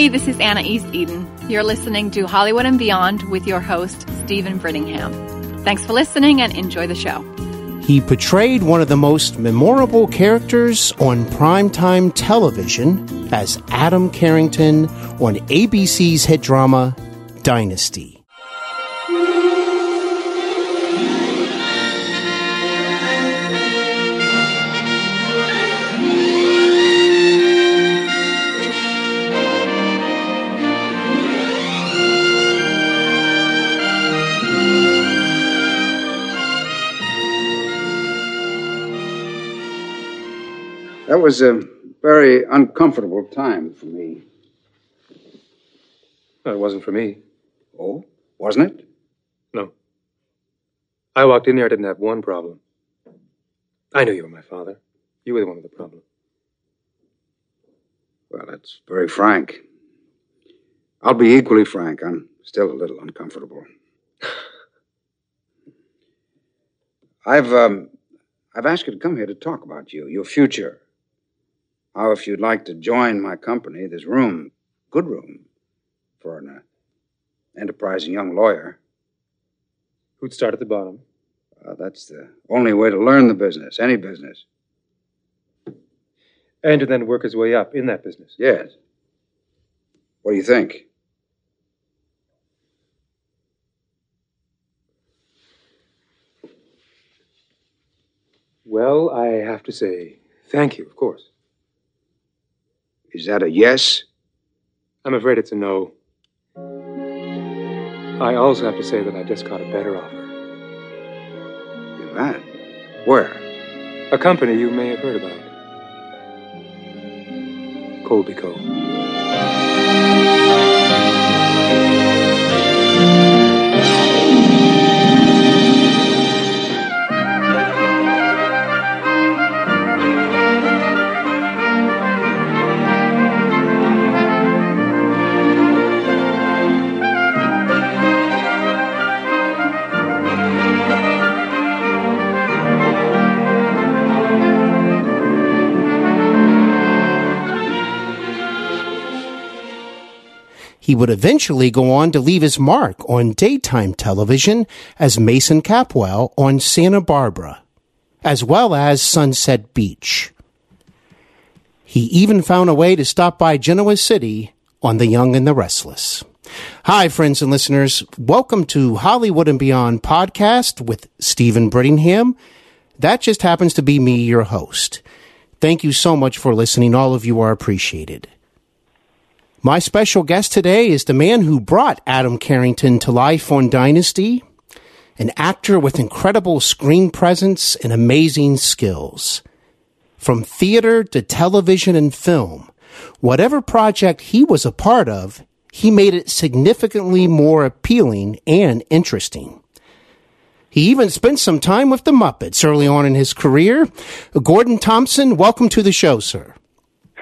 Hi, this is Anna East Eden. You're listening to Hollywood and Beyond with your host, Steven Brittingham. Thanks for listening and enjoy the show. He portrayed one of the most memorable characters on primetime television as Adam Carrington on ABC's hit drama Dynasty. That was a very uncomfortable time for me. No, it wasn't for me. Oh, wasn't it? No. I walked in there, I didn't have one problem. I knew you were my father. You were the one with the problem. Well, that's very frank. I'll be equally frank. I'm still a little uncomfortable. I've um, I've asked you to come here to talk about you, your future. How, if you'd like to join my company, there's room, good room, for an uh, enterprising young lawyer. Who'd start at the bottom? Uh, that's the only way to learn the business, any business. And to then work his way up in that business. Yes. What do you think? Well, I have to say thank you, of course. Is that a yes? I'm afraid it's a no. I also have to say that I just got a better offer. You have? Where? A company you may have heard about. Colby Co. He would eventually go on to leave his mark on daytime television as Mason Capwell on Santa Barbara, as well as Sunset Beach. He even found a way to stop by Genoa City on The Young and the Restless. Hi, friends and listeners. Welcome to Hollywood and Beyond podcast with Steven Brittingham. That just happens to be me, your host. Thank you so much for listening. All of you are appreciated. My special guest today is the man who brought Adam Carrington to life on Dynasty, an actor with incredible screen presence and amazing skills. From theater to television and film, whatever project he was a part of, he made it significantly more appealing and interesting. He even spent some time with the Muppets early on in his career. Gordon Thomson, welcome to the show, sir.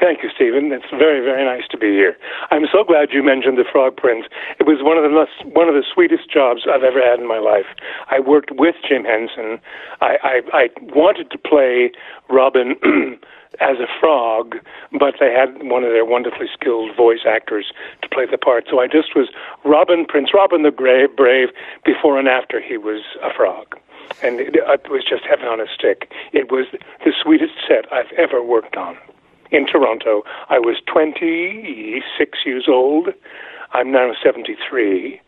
Thank you, Steven. It's very, very nice to be here. I'm so glad you mentioned the Frog Prince. It was one of the most, one of the sweetest jobs I've ever had in my life. I worked with Jim Henson. I, I, I wanted to play Robin as a frog, but they had one of their wonderfully skilled voice actors to play the part. So I just was Robin, Prince Robin the Brave, brave before and after he was a frog. And it was just heaven on a stick. It was the sweetest set I've ever worked on in Toronto. I was 26 years old. I'm now 73.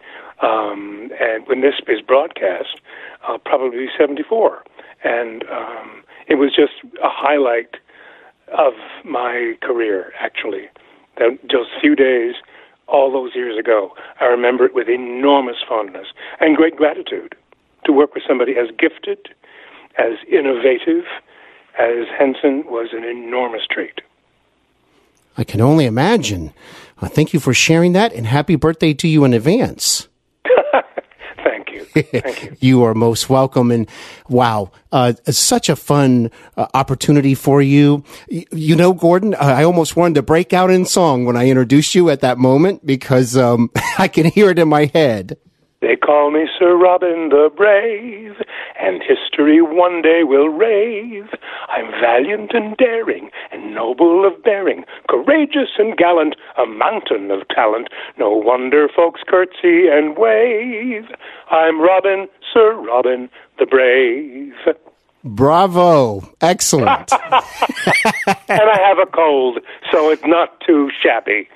Um, and when this is broadcast, I'll probably be 74. And um, it was just a highlight of my career, actually. Those few days, all those years ago, I remember it with enormous fondness and great gratitude to work with somebody as gifted, as innovative as Henson was an enormous treat. I can only imagine. Uh, thank you for sharing that, and happy birthday to you in advance. Thank you. Thank you. you are most welcome. And wow, uh, such a fun uh, opportunity for you. Y- you know, Gordon, I almost wanted to break out in song when I introduced you at that moment because um, I can hear it in my head. They call me Sir Robin the Brave, and history one day will rave. I'm valiant and daring, and noble of bearing, courageous and gallant, a mountain of talent. No wonder folks curtsy and wave. I'm Robin, Sir Robin the Brave. Bravo. Excellent. and I have a cold, so it's not too shabby.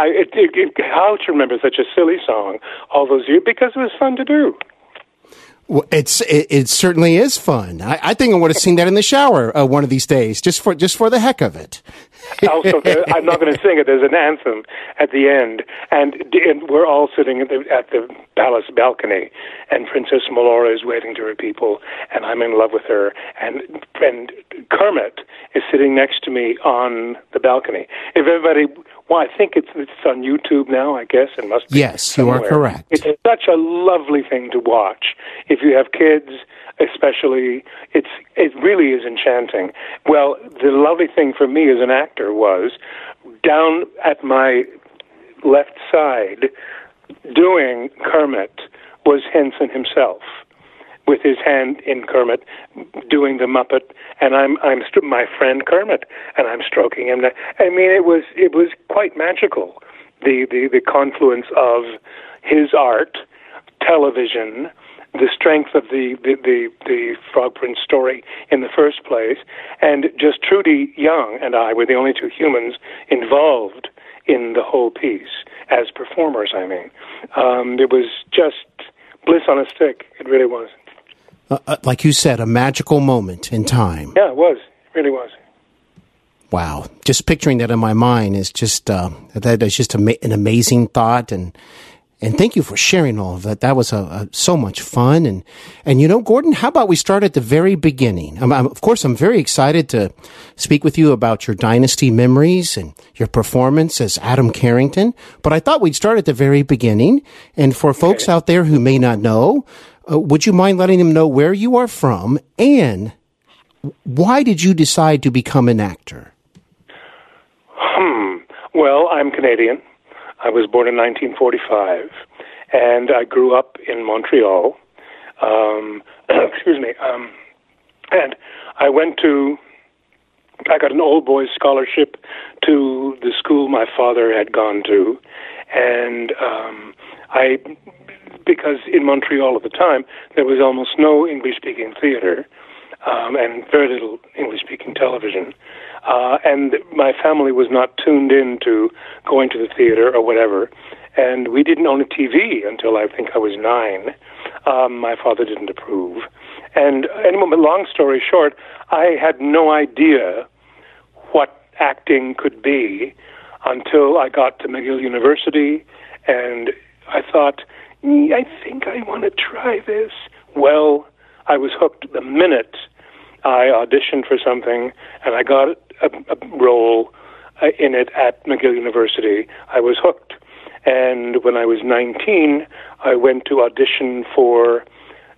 I, it, it, it, how to remember such a silly song all those years because it was fun to do. Well, it's it, it, certainly is fun. I, I think I would have seen that in the shower uh, one of these days, just for just for the heck of it. also, I'm not going to sing it. There's an anthem at the end, and, and we're all sitting at the, at the palace balcony, and Princess Melora is waiting to her people, and I'm in love with her, and and Kermit is sitting next to me on the balcony. If everybody well, I think it's it's on YouTube now. I guess it must be. Yes, somewhere. you are correct. It's such a lovely thing to watch. If you have kids, especially, it's it really is enchanting. Well, the lovely thing for me as an actor was down at my left side, doing Kermit was Henson himself with his hand in Kermit, doing the Muppet, and I'm I'm my friend Kermit, and I'm stroking him. I mean, it was it was quite magical, the the the confluence of his art, television, the strength of the the the, the Frog Prince story in the first place, and just Trudy Young and I were the only two humans involved in the whole piece as performers. I mean, um, it was just bliss on a stick. It really was uh, uh, like you said, a magical moment in time. Yeah, it was. It really was. Wow, just picturing that in my mind is just uh, that is just a, an amazing thought, and and thank you for sharing all of that. That was a, a, so much fun, and and you know, Gordon, how about we start at the very beginning? I'm, I'm, of course, I'm very excited to speak with you about your dynasty memories and your performance as Adam Carrington. But I thought we'd start at the very beginning, and for folks out there who may not know, uh, would you mind letting them know where you are from and why did you decide to become an actor? Hmm. Well, I'm Canadian. I was born in 1945, and I grew up in Montreal. Um, excuse me. Um, and I went to. I got an old boys scholarship to the school my father had gone to, and um, I because in Montreal at the time there was almost no English speaking theater um, and very little English speaking television. Uh, and my family was not tuned in to going to the theater or whatever. And we didn't own a TV until I think I was nine. Um, my father didn't approve. And anyway, long story short, I had no idea what acting could be until I got to McGill University, and I thought, I think I want to try this. Well, I was hooked the minute I auditioned for something and I got a, a role uh, in it at McGill University. I was hooked. And when I was 19, I went to audition for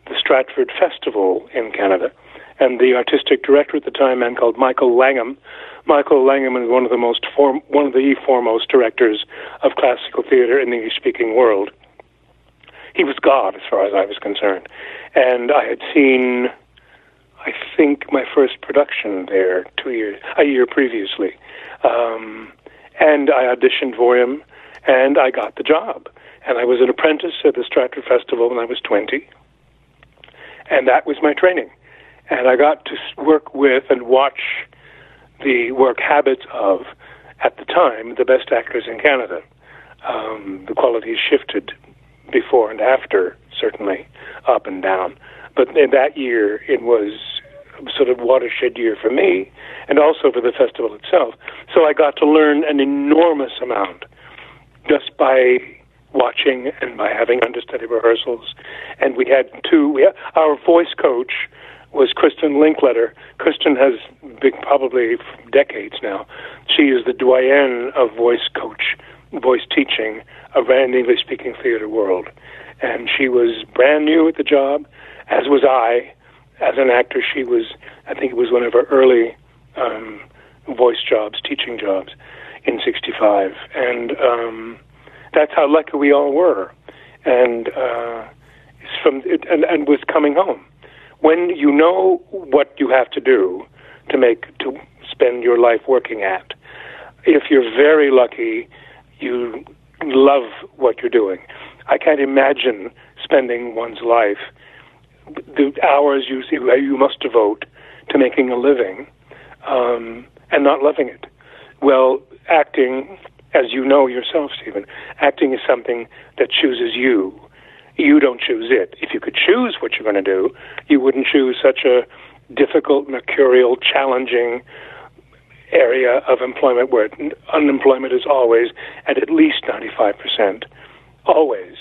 the Stratford Festival in Canada. And the artistic director at the time, man called Michael Langham, Michael Langham is one of the most form, one of the foremost directors of classical theater in the English-speaking world he was God as far as I was concerned. And I had seen, I think, my first production there two years, a year previously. Um, and I auditioned for him, and I got the job. And I was an apprentice at the Stratford Festival when I was 20. And that was my training. And I got to work with and watch the work habits of, at the time, the best actors in Canada. Um, the quality has shifted before and after, certainly up and down. But in that year, it was sort of watershed year for me, and also for the festival itself. So I got to learn an enormous amount just by watching and by having understudy rehearsals. And we had two. We had, our voice coach was Kristin Linklater. Kristin has been probably decades now. She is the doyenne of voice coach, voice teaching around the English speaking theater world. And she was brand new at the job, as was I. As an actor, she was, I think it was one of her early um, voice jobs, teaching jobs in 65. And um, that's how lucky we all were. and uh, from and, and was coming home. When you know what you have to do to make to spend your life working at, if you're very lucky, you love what you're doing. I can't imagine spending one's life the hours you you must devote to making a living um, and not loving it. Well, acting, as you know yourself, Steven, acting is something that chooses you. You don't choose it. If you could choose what you're going to do, you wouldn't choose such a difficult, mercurial, challenging area of employment where unemployment is always at at least 95%. Always.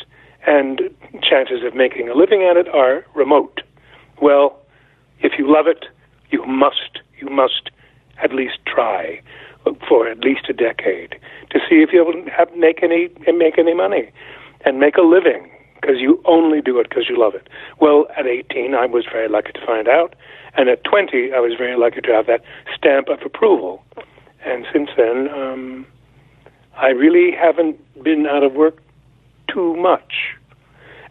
And chances of making a living at it are remote. Well, if you love it, you must, you must at least try for at least a decade to see if you'll have, make any make any money and make a living because you only do it because you love it. Well, at 18, I was very lucky to find out, and at 20, I was very lucky to have that stamp of approval. And since then, um, I really haven't been out of work too much.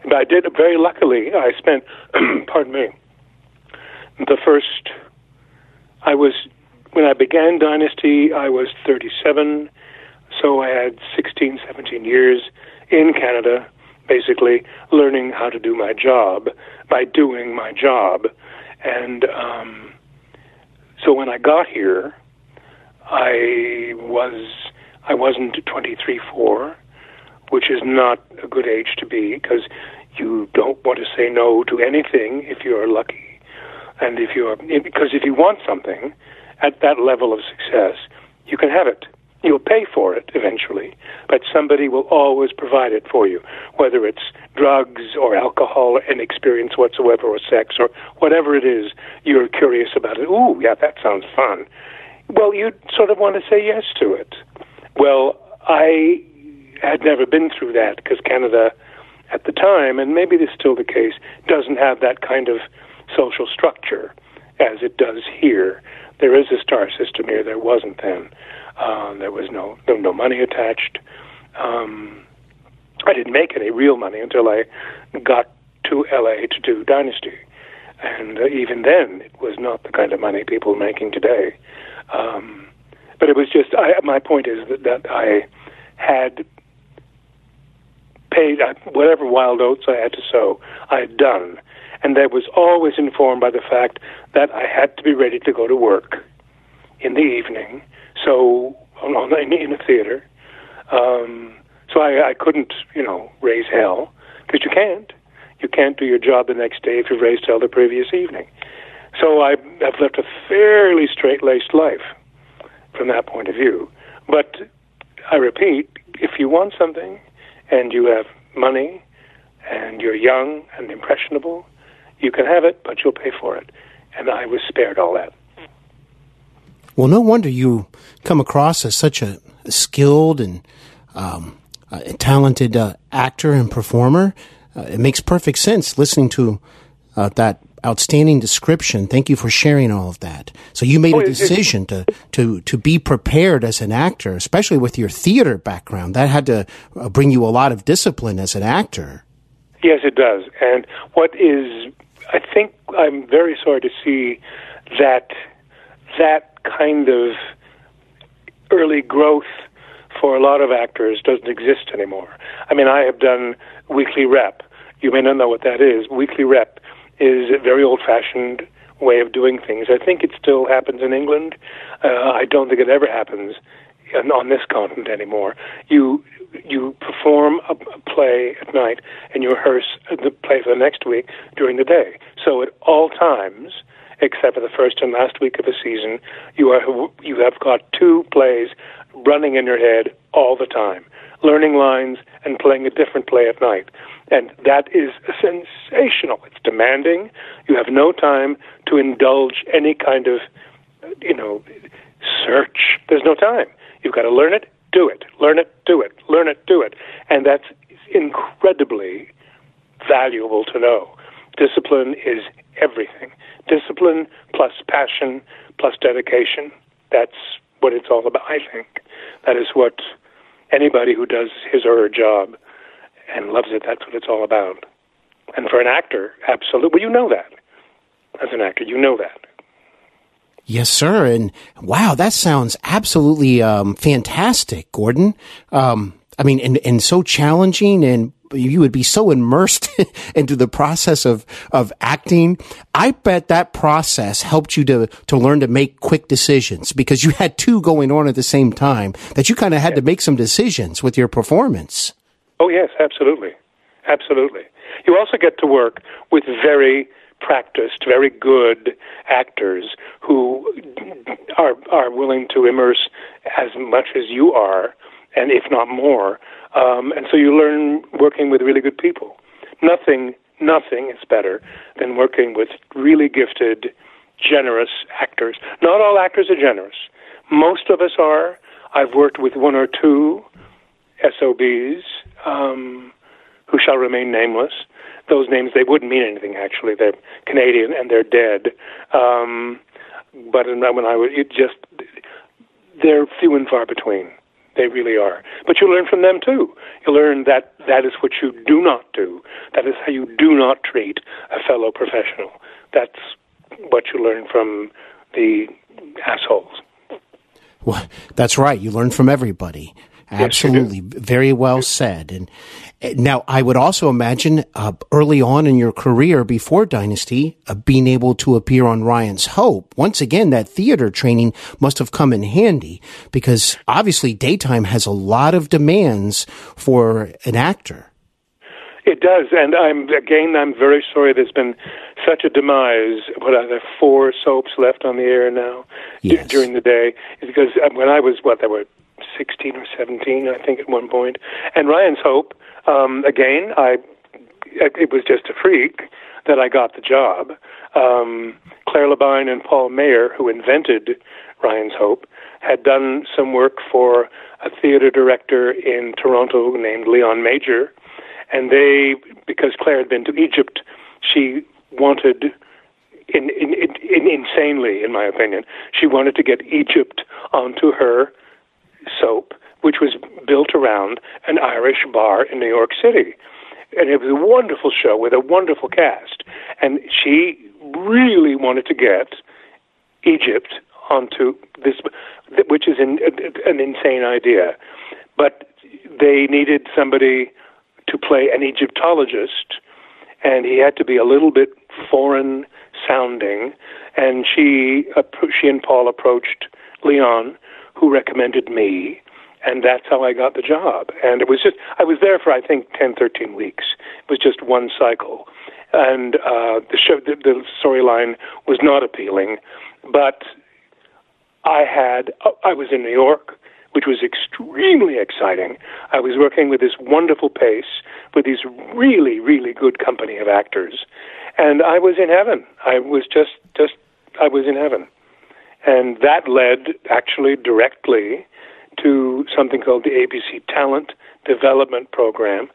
But I did very luckily. I spent, pardon me, the first. I was when I began Dynasty. I was 37, so I had 16, 17 years in Canada, basically learning how to do my job by doing my job, and um, so when I got here, I was I wasn't 23, 4 which is not a good age to be because you don't want to say no to anything if you're lucky. And if you're, because if you want something at that level of success, you can have it. You'll pay for it eventually, but somebody will always provide it for you, whether it's drugs or alcohol or any experience whatsoever or sex or whatever it is you're curious about it. Ooh, yeah, that sounds fun. Well, you sort of want to say yes to it. Well, I had never been through that because Canada, at the time, and maybe this is still the case, doesn't have that kind of social structure as it does here. There is a star system here. There wasn't then. Uh, there was no, no no money attached. Um, I didn't make any real money until I got to LA to do Dynasty, and uh, even then, it was not the kind of money people are making today. Um, but it was just I, my point is that, that I had paid uh, whatever wild oats I had to sow, I had done. And that was always informed by the fact that I had to be ready to go to work in the evening. So, in, in a theater. Um, so I, I couldn't, you know, raise hell because you can't. You can't do your job the next day if you've raised hell the previous evening. So I, I've lived a fairly straight-laced life from that point of view. But I repeat, if you want something, and you have money and you're young and impressionable, you can have it, but you'll pay for it. And I was spared all that. Well, no wonder you come across as such a, skilled and um, a talented uh, actor and performer. Uh, it makes perfect sense listening to uh, that outstanding description. Thank you for sharing all of that. So you made a decision to, to, to be prepared as an actor, especially with your theater background. That had to uh, bring you a lot of discipline as an actor. Yes, it does. And what is, I think I'm very sorry to see that that kind of early growth for a lot of actors doesn't exist anymore. I mean, I have done weekly rep. You may not know what that is. Weekly rep is a very old fashioned way of doing things. I think it still happens in England. Uh, I don't think it ever happens on this continent anymore. You you perform a, play at night and you rehearse the play for the next week during the day. So at all times, except for the first and last week of the season, you are you have got two plays running in your head all the time, learning lines and playing a different play at night. And that is sensational. It's demanding. You have no time to indulge any kind of, you know, search. There's no time. You've got to learn it, do it, learn it, do it, learn it, do it. And that's incredibly valuable to know. Discipline is everything. Discipline plus passion plus dedication. That's what it's all about, I think. That is what anybody who does his or her job and loves it. That's what it's all about. And for an actor, absolutely. Well, you know that. As an actor, you know that. Yes, sir. And wow, that sounds absolutely um, fantastic, Gordon. Um, I mean, and, and so challenging and you would be so immersed into the process of, of acting. I bet that process helped you to, to learn to make quick decisions because you had two going on at the same time that you kind of had to make some decisions with your performance. Oh, yes, absolutely. Absolutely. You also get to work with very practiced, very good actors who are are willing to immerse as much as you are, and if not more, um, and so you learn working with really good people. Nothing, nothing is better than working with really gifted, generous actors. Not all actors are generous. Most of us are. I've worked with one or two SOBs um, who shall remain nameless. Those names they wouldn't mean anything actually. They're Canadian and they're dead. Um, but when I was, it just they're few and far between. They really are. But you learn from them too. You learn that that is what you do not do. That is how you do not treat a fellow professional. That's what you learn from the assholes. Well, that's right. You learn from everybody. Absolutely. Yes, Very well said. And now, I would also imagine uh, early on in your career before Dynasty, uh, being able to appear on Ryan's Hope. Once again, that theater training must have come in handy because obviously daytime has a lot of demands for an actor. It does, and I'm again. I'm very sorry. There's been such a demise. What are there four soaps left on the air now yes. d- during the day? Because uh, when I was what there were 16 or 17, I think, at one point. And Ryan's Hope, um, again, I it was just a freak that I got the job. Um, Claire Labine and Paul Mayer, who invented Ryan's Hope, had done some work for a theater director in Toronto named Leon Major, and they, because Claire had been to Egypt, she wanted, in, in, in, insanely, in my opinion, she wanted to get Egypt onto her soap, which was built around an Irish bar in New York City. And it was a wonderful show with a wonderful cast. And she really wanted to get Egypt onto this, which is an, an insane idea. But they needed somebody to play an Egyptologist, and he had to be a little bit foreign sounding. And she, she and Paul approached Leon who recommended me, and that's how I got the job. And it was just I was there for I think ten, thirteen weeks. It was just one cycle, and uh, the show, the, the storyline was not appealing, but I had I was in New York which was extremely exciting. I was working with this wonderful pace with these really, really good company of actors, and I was in heaven. I was just, just, I was in heaven. And that led actually directly to something called the ABC Talent Development Program,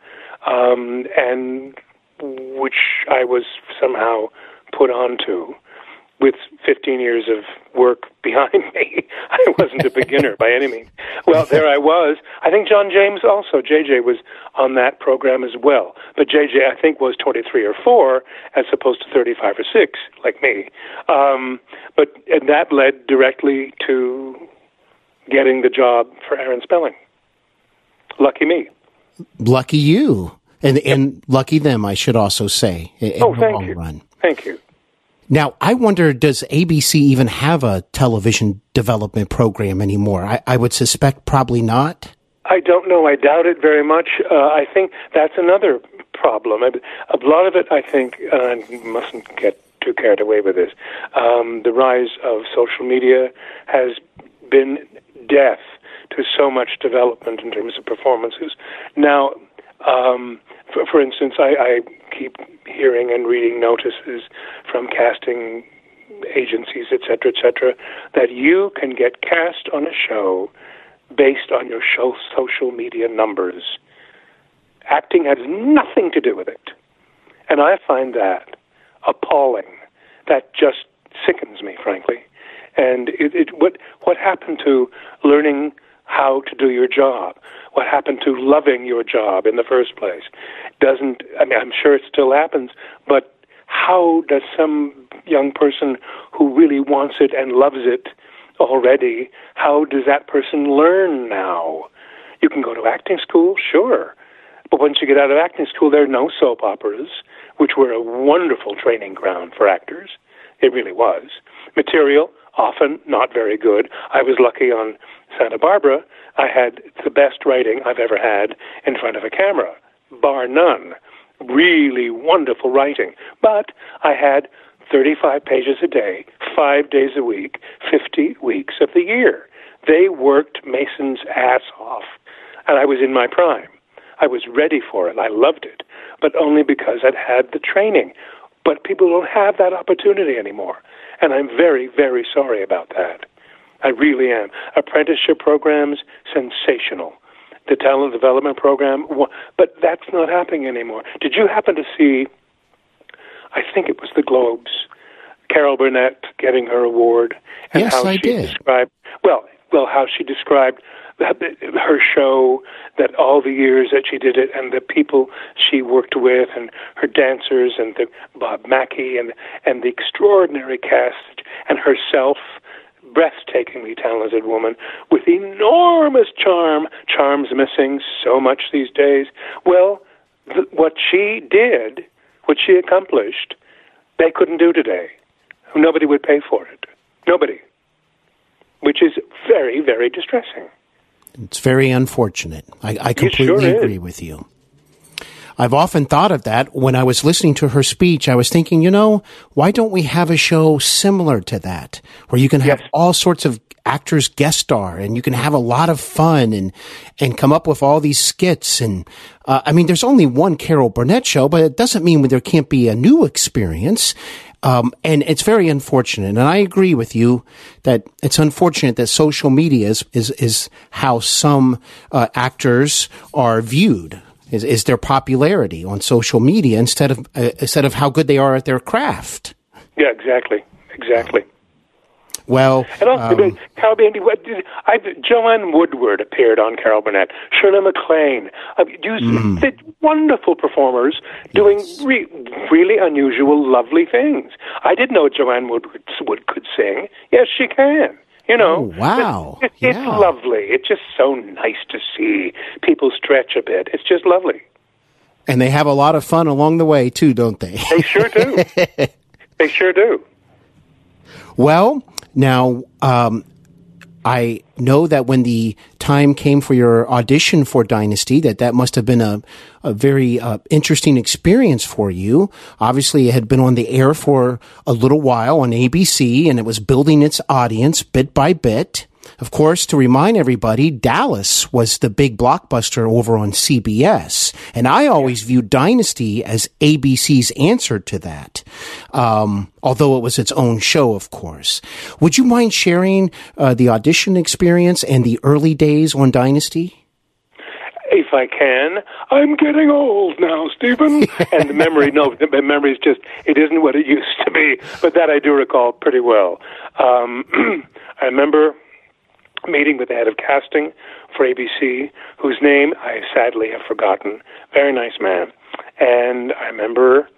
um, and which I was somehow put onto with 15 years of work behind me. I wasn't a beginner by any means. Well, there I was. I think John James also, JJ, was on that program as well. But JJ, I think, was 23 or 4 as opposed to 35 or 6, like me. Um, but and that led directly to getting the job for Aaron Spelling. Lucky me. Lucky you. And, and lucky them, I should also say. In oh, thank the you. Run. Thank you. Now, I wonder, does ABC even have a television development program anymore? I, I would suspect probably not. I don't know. I doubt it very much. Uh, I think that's another problem. A lot of it, I think, uh, mustn't get too carried away with this. Um, the rise of social media has been death to so much development in terms of performances. Now, um, for, for instance, I, I keep hearing and reading notices from casting agencies, et cetera, et cetera, that you can get cast on a show based on your show social media numbers. Acting has nothing to do with it. And I find that appalling. That just sickens me, frankly. And it, it, what what happened to learning how to do your job. What happened to loving your job in the first place? Doesn't, I mean, I'm sure it still happens, but how does some young person who really wants it and loves it already, how does that person learn now? You can go to acting school, sure. But once you get out of acting school, there are no soap operas, which were a wonderful training ground for actors. It really was. Material, often not very good. I was lucky on Santa Barbara. I had the best writing I've ever had in front of a camera, bar none. Really wonderful writing. But I had 35 pages a day, five days a week, 50 weeks of the year. They worked Mason's ass off, and I was in my prime. I was ready for it. I loved it, but only because I'd had the training. But people don't have that opportunity anymore, and I'm very, very sorry about that. I really am. Apprenticeship programs, sensational. The talent development program, but that's not happening anymore. Did you happen to see? I think it was the Globes. Carol Burnett getting her award, and yes, how I she did. described well, well, how she described her show, that all the years that she did it, and the people she worked with, and her dancers, and the Bob Mackie, and and the extraordinary cast, and herself, breathtakingly talented woman with enormous charm. Charm's missing so much these days. Well, th- what she did, what she accomplished, they couldn't do today. Nobody would pay for it. Nobody. Which is very, very distressing. It's very unfortunate. I, I completely sure agree with you. I've often thought of that when I was listening to her speech. I was thinking, you know, why don't we have a show similar to that where you can have yes. all sorts of actors guest star and you can have a lot of fun and and come up with all these skits and uh, I mean there's only one Carol Burnett show but it doesn't mean there can't be a new experience um, and it's very unfortunate. And I agree with you that it's unfortunate that social media is, is, is how some uh, actors are viewed. Is, is their popularity on social media instead of uh, instead of how good they are at their craft? Yeah, exactly, exactly. Well, and also, um, Carol Burnett, I, Joanne Woodward appeared on Carol Burnett. Shirley MacLaine, uh, you, mm. wonderful performers doing yes. re, really unusual, lovely things. I didn't know Joanne Woodward would, could sing. Yes, she can. You know, oh, wow, it, it, it's yeah. lovely. It's just so nice to see people stretch a bit. It's just lovely. And they have a lot of fun along the way too, don't they? They sure do. they sure do. Well, now, um, I know that when the time came for your audition for Dynasty, that that must have been a, a very uh, interesting experience for you. Obviously, it had been on the air for a little while on ABC, and it was building its audience bit by bit. Of course, to remind everybody, Dallas was the big blockbuster over on CBS. And I always viewed Dynasty as ABC's answer to that. Um, although it was its own show, of course. Would you mind sharing uh, the audition experience and the early days on Dynasty? if I can. I'm getting old now, Steven. and the memory, no, the memory is just, it isn't what it used to be. But that I do recall pretty well. Um, I remember meeting with the head of casting for ABC, whose name I sadly have forgotten. Very nice man. And I remember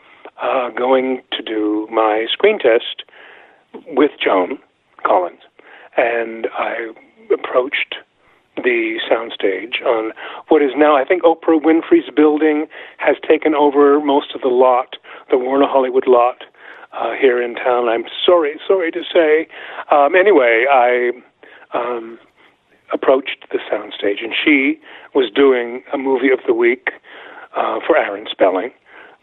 uh, going to do my screen test with Joan Collins. And I approached the soundstage on what is now, I think, Oprah Winfrey's building has taken over most of the lot, the Warner Hollywood lot uh, here in town. I'm sorry, sorry to say. Um, anyway, I um, approached the soundstage, and she was doing a movie of the week uh, for Aaron Spelling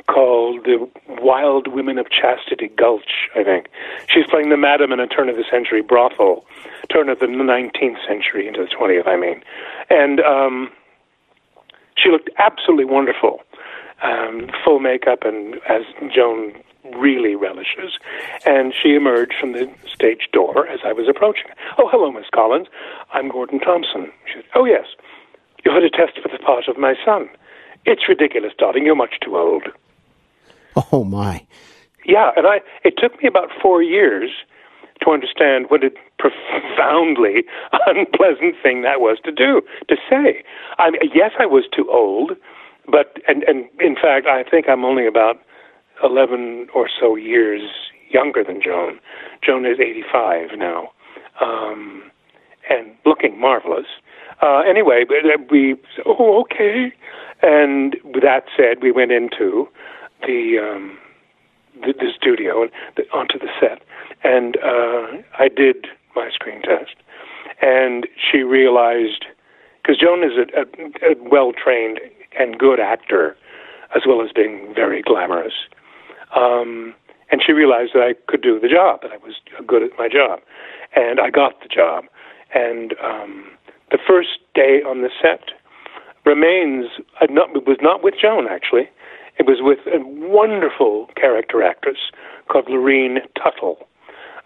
called The Wild Women of Chastity Gulch, I think. She's playing the madam in a turn of the century brothel, turn of the 19th century into the 20th, I mean. And um, she looked absolutely wonderful. Um, full makeup, and as Joan really And she emerged from the stage door as I was approaching. Oh, hello, Miss Collins. I'm Gordon Thomson. She said, Oh, yes. You had a test for the part of my son. It's ridiculous, darling. You're much too old. Oh, my. Yeah, and I. It took me about four years to understand what a profoundly unpleasant thing that was to do, to say. I mean, yes, I was too old, but, and, and in fact, I think I'm only about 11 or so years younger than Joan. Joan is 85 now, um, and looking marvelous. Uh, anyway, uh, we, oh, okay. And with that said, we went into the, um, the, the studio and the, onto the set, and uh, I did my screen test. And she realized, because Joan is a, a, a well trained and good actor, as well as being very glamorous. Um, and she realized that I could do the job, that I was good at my job. And I got the job. And um, the first day on the set remains, uh, not, it was not with Joan, actually. It was with a wonderful character actress called Lurene Tuttle.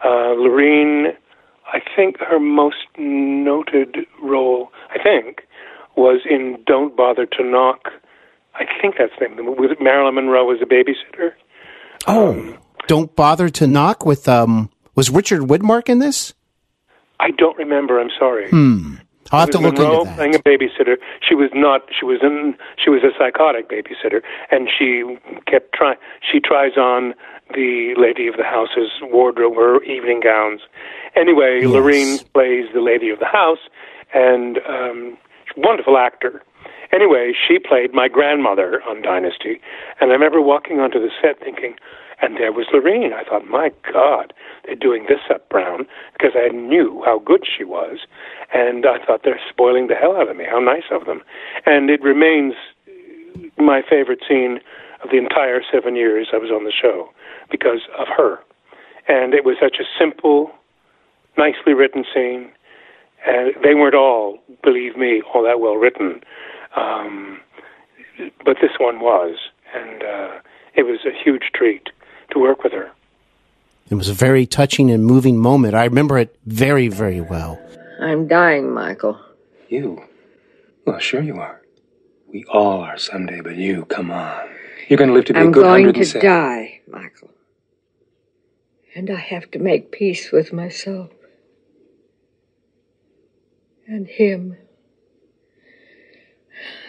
Uh, Lurene, I think her most noted role, I think, was in Don't Bother to Knock. I think that's the name. With Marilyn Monroe as a babysitter. Oh, um, Don't Bother to Knock with, um, was Richard Widmark in this? I don't remember. I'm sorry. Hmm. I'll have to look Monroe into that. playing a babysitter. She was not. She was in. She was a psychotic babysitter, and she kept trying. She tries on the lady of the house's wardrobe, her evening gowns. Anyway, Yes. Lurene plays the lady of the house, and um, wonderful actor. Anyway, she played my grandmother on Dynasty, and I remember walking onto the set thinking, and there was Lurene. I thought, my God, they're doing this up Brown because I knew how good she was, and I thought they're spoiling the hell out of me. How nice of them, and it remains my favorite scene of the entire seven years I was on the show because of her, and it was such a simple, nicely written scene, and they weren't all, believe me, all that well written, um, but this one was, and uh, it was a huge treat to work with her. It was a very touching and moving moment. I remember it very, very well. I'm dying, Michael. You? Well, sure you are. We all are someday, but you, come on. You're going to live to be a I'm good going hundred to and seven. die, Michael. And I have to make peace with myself. And him.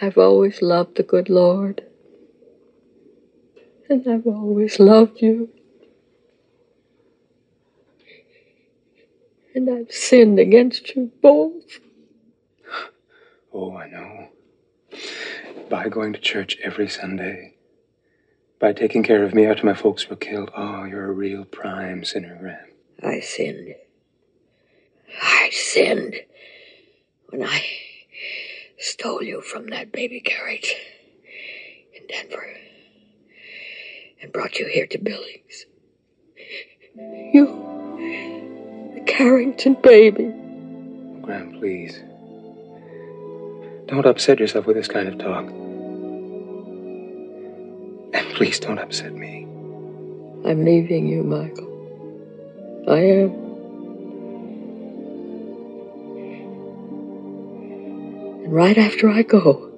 I've always loved the good Lord. And I've always loved you. And I've sinned against you both. Oh, I know. By going to church every Sunday. By taking care of me after my folks were killed. Oh, you're a real prime sinner, Graham. I sinned. I sinned when I stole you from that baby carriage in Denver and brought you here to Billings. You, the Carrington baby. Graham, please. Don't upset yourself with this kind of talk. And please don't upset me. I'm leaving you, Michael. I am. Right after I go,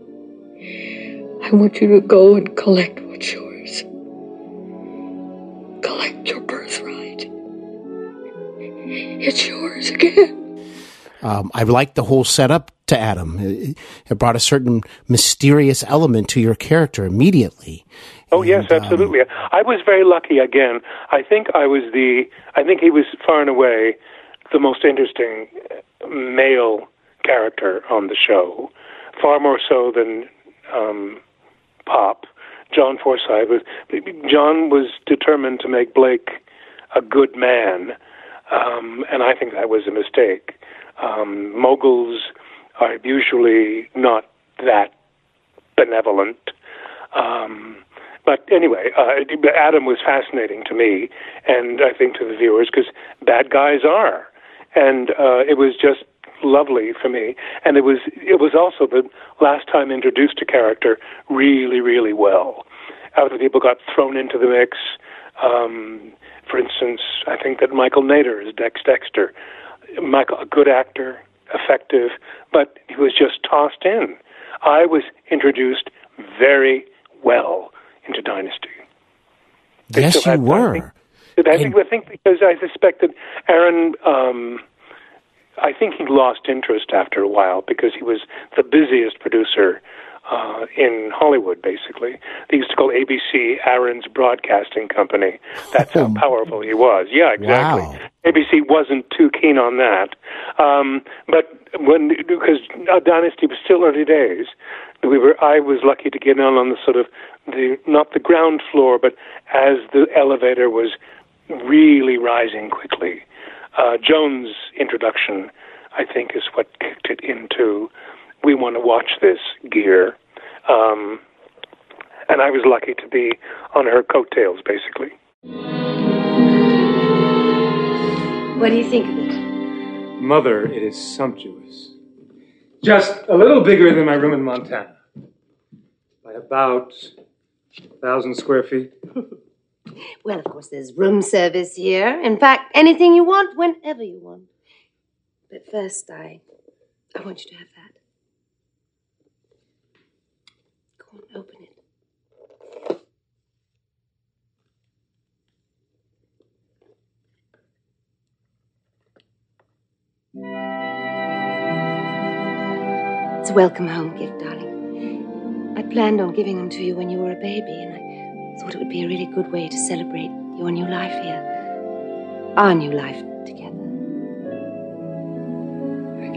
I want you to go and collect what's yours. Collect your birthright. It's yours again. Um, I liked the whole setup to Adam. It, it brought a certain mysterious element to your character immediately. Oh yes, And, um, absolutely. I was very lucky. Again, I think I was the. I think he was far and away the most interesting male character on the show, far more so than um, Pop. John Forsythe was. John was determined to make Blake a good man, um, and I think that was a mistake. Um, moguls are usually not that benevolent. Um, but anyway, uh, Adam was fascinating to me, and I think to the viewers, because bad guys are, and uh, it was just lovely for me. And it was it was also the last time introduced to character really, really well. Other people got thrown into the mix. Um, for instance, I think that Michael Nader is Dex Dexter. Michael, a good actor, effective, but he was just tossed in. I was introduced very well into Dynasty. Yes, you had Dynasty. were. I think, I think because I suspect that Aaron, um, I think he lost interest after a while because he was the busiest producer uh, in Hollywood, basically. They used to call ABC Aaron's Broadcasting Company. That's how powerful he was. Yeah, exactly. Wow. ABC wasn't too keen on that. Um, but when, because uh, Dynasty was still early days, we were, I was lucky to get in on the sort of, the, not the ground floor, but as the elevator was really rising quickly. Uh, Joan's introduction, I think, is what kicked it into we want to watch this gear. Um, and I was lucky to be on her coattails, basically. What do you think of it? Mother, it is sumptuous. Just a little bigger than my room in Montana. By about a thousand square feet. Well, of course, there's room service here. In fact, anything you want, whenever you want. But first, I, I want you to have that. Go on, open it. It's a welcome home gift, darling. I planned on giving them to you when you were a baby, and I thought it would be a really good way to celebrate your new life here. Our new life together.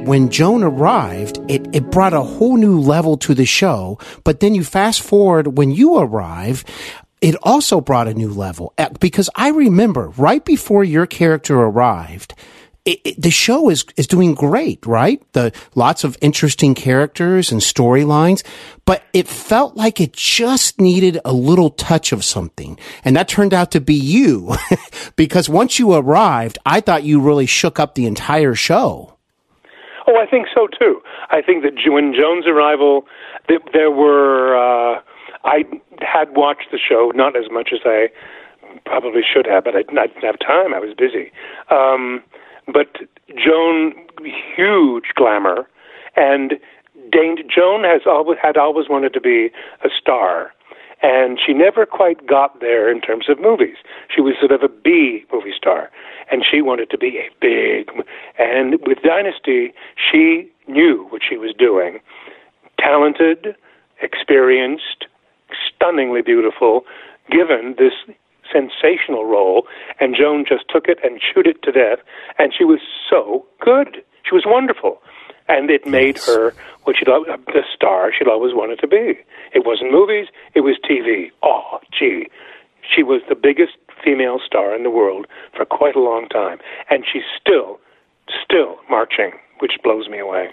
when Joan arrived, it, it brought a whole new level to the show. But then you fast forward when you arrive, it also brought a new level Uh, because I remember right before your character arrived, it, it, the show is is doing great, right? The lots of interesting characters and storylines, but it felt like it just needed a little touch of something, and that turned out to be you, because once you arrived, I thought you really shook up the entire show. Oh, I think so too. I think that when Joan's arrival, th- there were. Uh, I had watched the show not as much as I probably should have, but I didn't I didn't have time. I was busy. Um, but Joan, huge glamour, and Dane, Joan has always had always wanted to be a star, and she never quite got there in terms of movies. She was sort of a B movie star, and she wanted to be a big. And with Dynasty, she knew what she was doing. Talented, experienced, stunningly beautiful, given this sensational role, and Joan just took it and chewed it to death, and she was so good. She was wonderful, and it made her what she'd the star she'd always wanted to be. It wasn't movies; it was TV. Oh, gee, she was the biggest female star in the world for quite a long time, and she's still, still marching, which blows me away.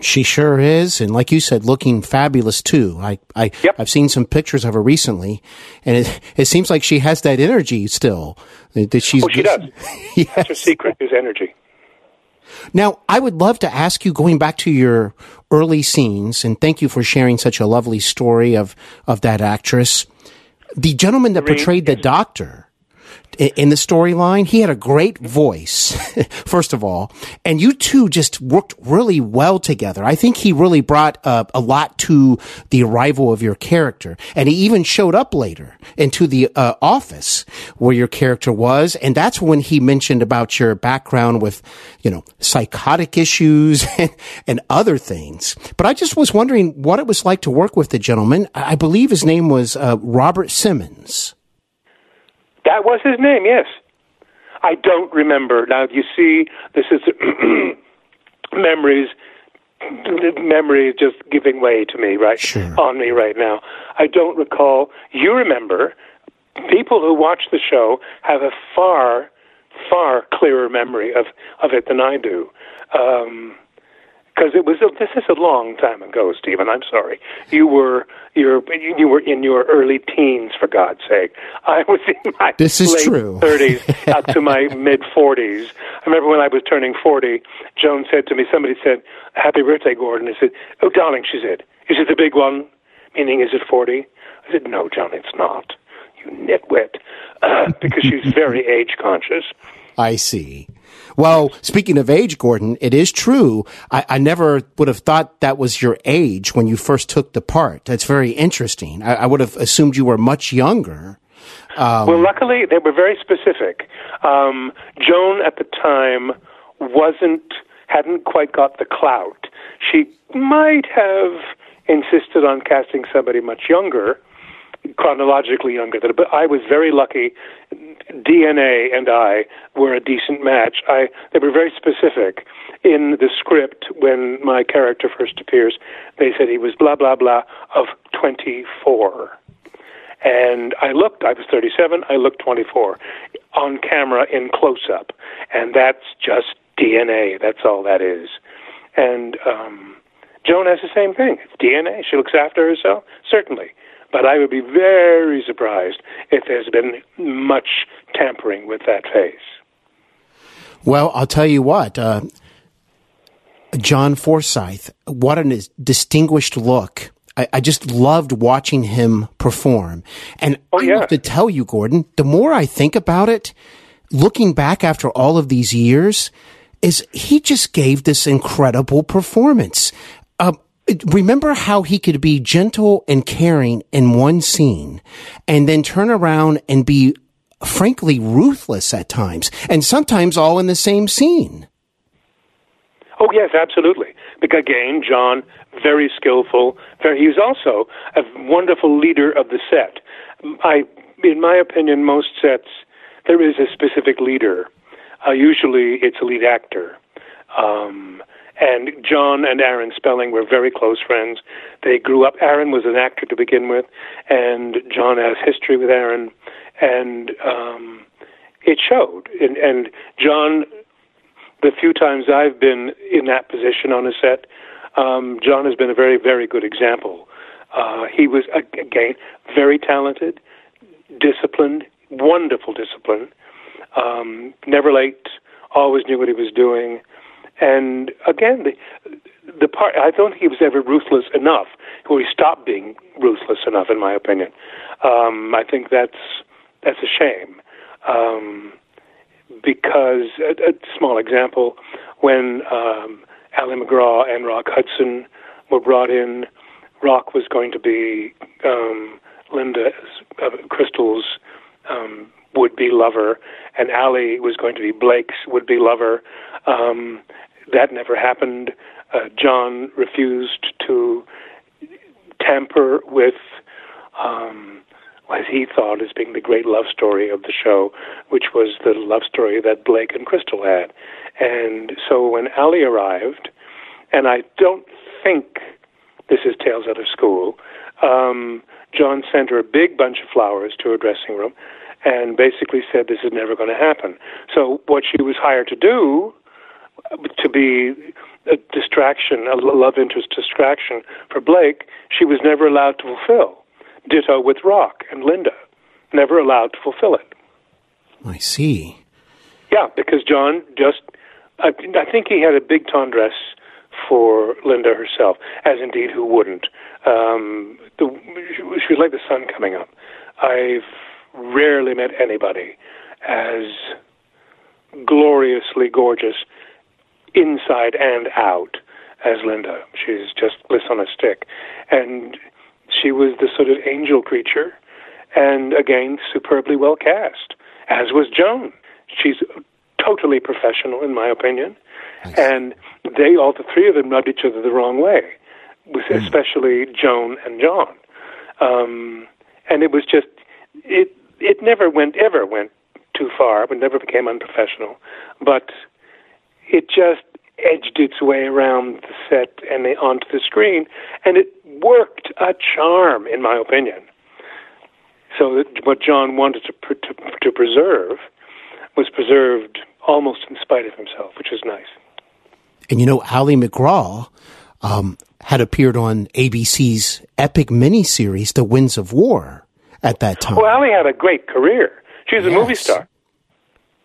She sure is, and like you said, looking fabulous too. I, I, Yep. I've seen some pictures of her recently, and it, it seems like she has that energy still. That she's Oh, she does. That's her secret is energy. Now, I would love to ask you, going back to your early scenes, and thank you for sharing such a lovely story of of that actress. The gentleman that portrayed the doctor in the storyline, he had a great voice, first of all, and you two just worked really well together. I think he really brought uh, a lot to the arrival of your character, and he even showed up later into the uh, office where your character was, and that's when he mentioned about your background with, you know, psychotic issues and, other things. But I just was wondering what it was like to work with the gentleman. I I believe his name was uh, Robert Simmons. That was his name, yes. I don't remember. Now, you see, this is memories, memory is just giving way to me, right? Sure. On me right now. I don't recall. You remember. People who watch the show have a far, far clearer memory of, of it than I do. Um, because it was a, this is a long time ago, Steven. I'm sorry. You were you're you were in your early teens, for God's sake. I was in my This is late true. 30s up to my mid 40s. I remember when I was turning 40, Joan said to me, somebody said, "Happy birthday, Gordon." I said, "Oh, darling," she said, "is it the big one?" Meaning, is it 40? I said, "No, Joan, it's not." You nitwit, uh, because she's very age conscious. I see. Well, speaking of age, Gordon, it is true. I, I never would have thought that was your age when you first took the part. That's very interesting. I, I would have assumed you were much younger. Um, well, luckily they were very specific. Um, Joan at the time wasn't hadn't quite got the clout. She might have insisted on casting somebody much younger, chronologically younger. But I was very lucky. DNA and I were a decent match. I they were very specific in the script when my character first appears. They said he was blah blah blah of 24. And I looked, I was 37, I looked 24 on camera in close up. And that's just DNA. That's all that is. And um, Joan has the same thing. It's DNA. She looks after herself, certainly. But I would be very surprised if there's been much tampering with that face. Well, I'll tell you what. Uh, John Forsythe, what a distinguished look. I, I, just loved watching him perform. And oh, yeah. I have to tell you, Gordon, the more I think about it, looking back after all of these years, is he just gave this incredible performance. Uh, remember how he could be gentle and caring in one scene and then turn around and be frankly ruthless at times and sometimes all in the same scene. Oh yes, absolutely. Because again, John, very skillful. Very, he was also a wonderful leader of the set. I, in my opinion, most sets there is a specific leader. Uh, usually, it's a lead actor. Um, and John and Aaron Spelling were very close friends. They grew up. Aaron was an actor to begin with, and John has history with Aaron, and um, it showed. And, and John, the few times I've been in that position on a set, um, John has been a very, very good example. Uh, he was again very talented, disciplined, wonderful discipline. Um, never late, always knew what he was doing. And again, the the part I don't think he was ever ruthless enough, or he stopped being ruthless enough, in my opinion. Um, I think that's that's a shame. Um, because a, a small example, when um, Ali MacGraw and Rock Hudson were brought in, Rock was going to be um, Linda uh, Krystle's um, would-be lover, and Ali was going to be Blake's would-be lover. Um, that never happened. Uh, John refused to tamper with um, as he thought as being the great love story of the show, which was the love story that Blake and Krystle had. And so when Ali arrived, and I don't think this is Tales Out of School, um, John sent her a big bunch of flowers to her dressing room and basically said this is never going to happen. So what she was hired to do to be a distraction, a love interest distraction for Blake, she was never allowed to fulfill. Ditto with Rock and Linda, never allowed to fulfill it. I see. Yeah, because John just, I, I think he had a big tendresse for Linda herself, as indeed who wouldn't. Um, the, she was like the sun coming up. I've rarely met anybody as gloriously gorgeous inside and out as Linda. She's just bliss on a stick. And she was the sort of angel creature, and again, superbly well cast, as was Joan. She's totally professional, in my opinion. Nice. And they, all the three of them, rubbed each other the wrong way, with mm. especially Joan and John. Um, and it was just, it, it never went, ever went too far, but never became unprofessional. But it just edged its way around the set and onto the screen, and it worked a charm, in my opinion. So that what John wanted to, to, to preserve was preserved almost in spite of himself, which is nice. And you know, Ali MacGraw um, had appeared on ABC's epic miniseries, The Winds of War, at that time. Well, Ali had a great career. She was yes. a movie star.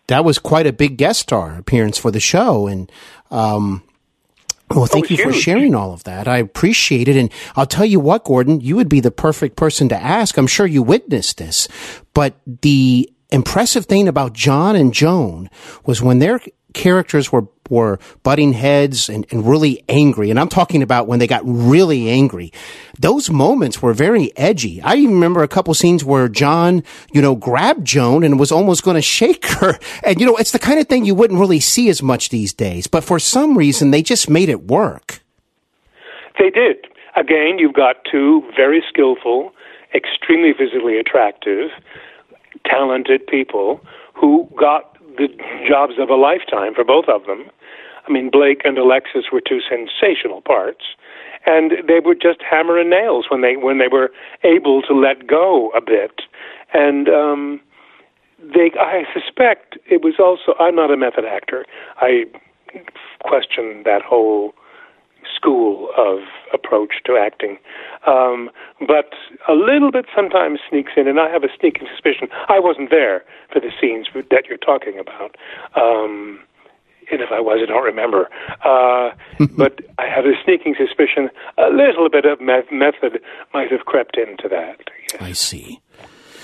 That was quite a big guest star appearance for the show, and um, well, thank oh, you for sharing all of that. I appreciate it. And I'll tell you what, Gordon, you would be the perfect person to ask. I'm sure you witnessed this, but the impressive thing about John and Joan was when they're characters were were butting heads and, and really angry. And I'm talking about when they got really angry. Those moments were very edgy. I even remember a couple scenes where John, you know, grabbed Joan and was almost going to shake her. And, you know, it's the kind of thing you wouldn't really see as much these days. But for some reason, they just made it work. They did. Again, you've got two very skillful, extremely physically attractive, talented people who got the jobs of a lifetime for both of them. I mean, Blake and Alexis were two sensational parts, and they were just hammer and nails when they when they were able to let go a bit. And um, they, I suspect, it was also. I'm not a method actor. I question that whole school of approach to acting. Um, but a little bit sometimes sneaks in, and I have a sneaking suspicion. I wasn't there for the scenes that you're talking about. Um, and if I was, I don't remember. Uh, but I have a sneaking suspicion a little bit of me- method might have crept into that. Yes. I see.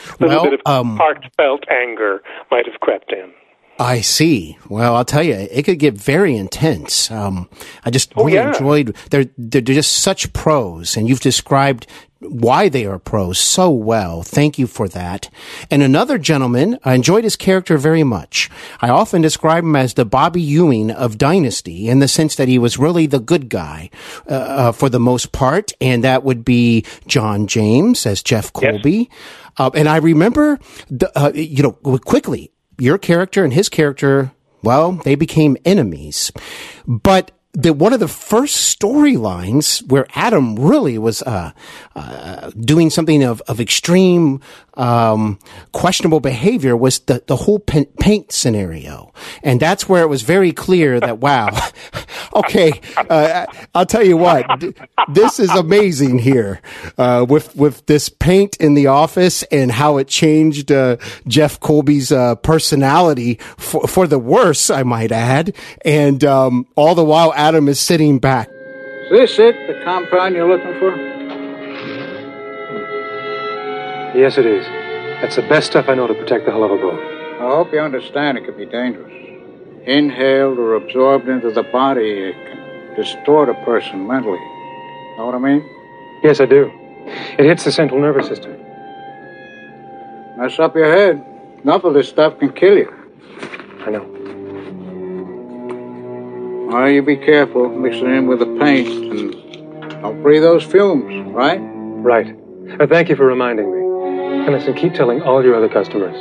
A little well, bit of um, heartfelt anger might have crept in. I see. Well, I'll tell you, it could get very intense. Um, I just oh, really yeah. enjoyed. They're they're just such pros, and you've described why they are pros so well. Thank you for that. And another gentleman, I enjoyed his character very much. I often describe him as the Bobby Ewing of Dynasty in the sense that he was really the good guy uh, uh, for the most part, and that would be John James as Jeff Colby. Yes. Uh, and I remember, the, uh, you know, quickly your character and his character, well, they became enemies. But the one of the first storylines where Adam really was uh, uh, doing something of, of extreme um, questionable behavior was the the whole paint scenario, and that's where it was very clear that wow, okay, uh, I'll tell you what, this is amazing here uh, with with this paint in the office and how it changed uh, Jeff Colby's uh, personality for, for the worse, I might add, and um, all the while. Adam is sitting back. Is this it, the compound you're looking for? Yes, it is. That's the best stuff I know to protect the hull of a boat. I hope you understand it can be dangerous. Inhaled or absorbed into the body, it can distort a person mentally. Know what I mean? Yes, I do. It hits the central nervous system. Mess up your head. Enough of this stuff can kill you. I know. Well, you be careful mixing in with the paint and don't breathe those fumes, right? Right. Uh, thank you for reminding me. And listen, keep telling all your other customers.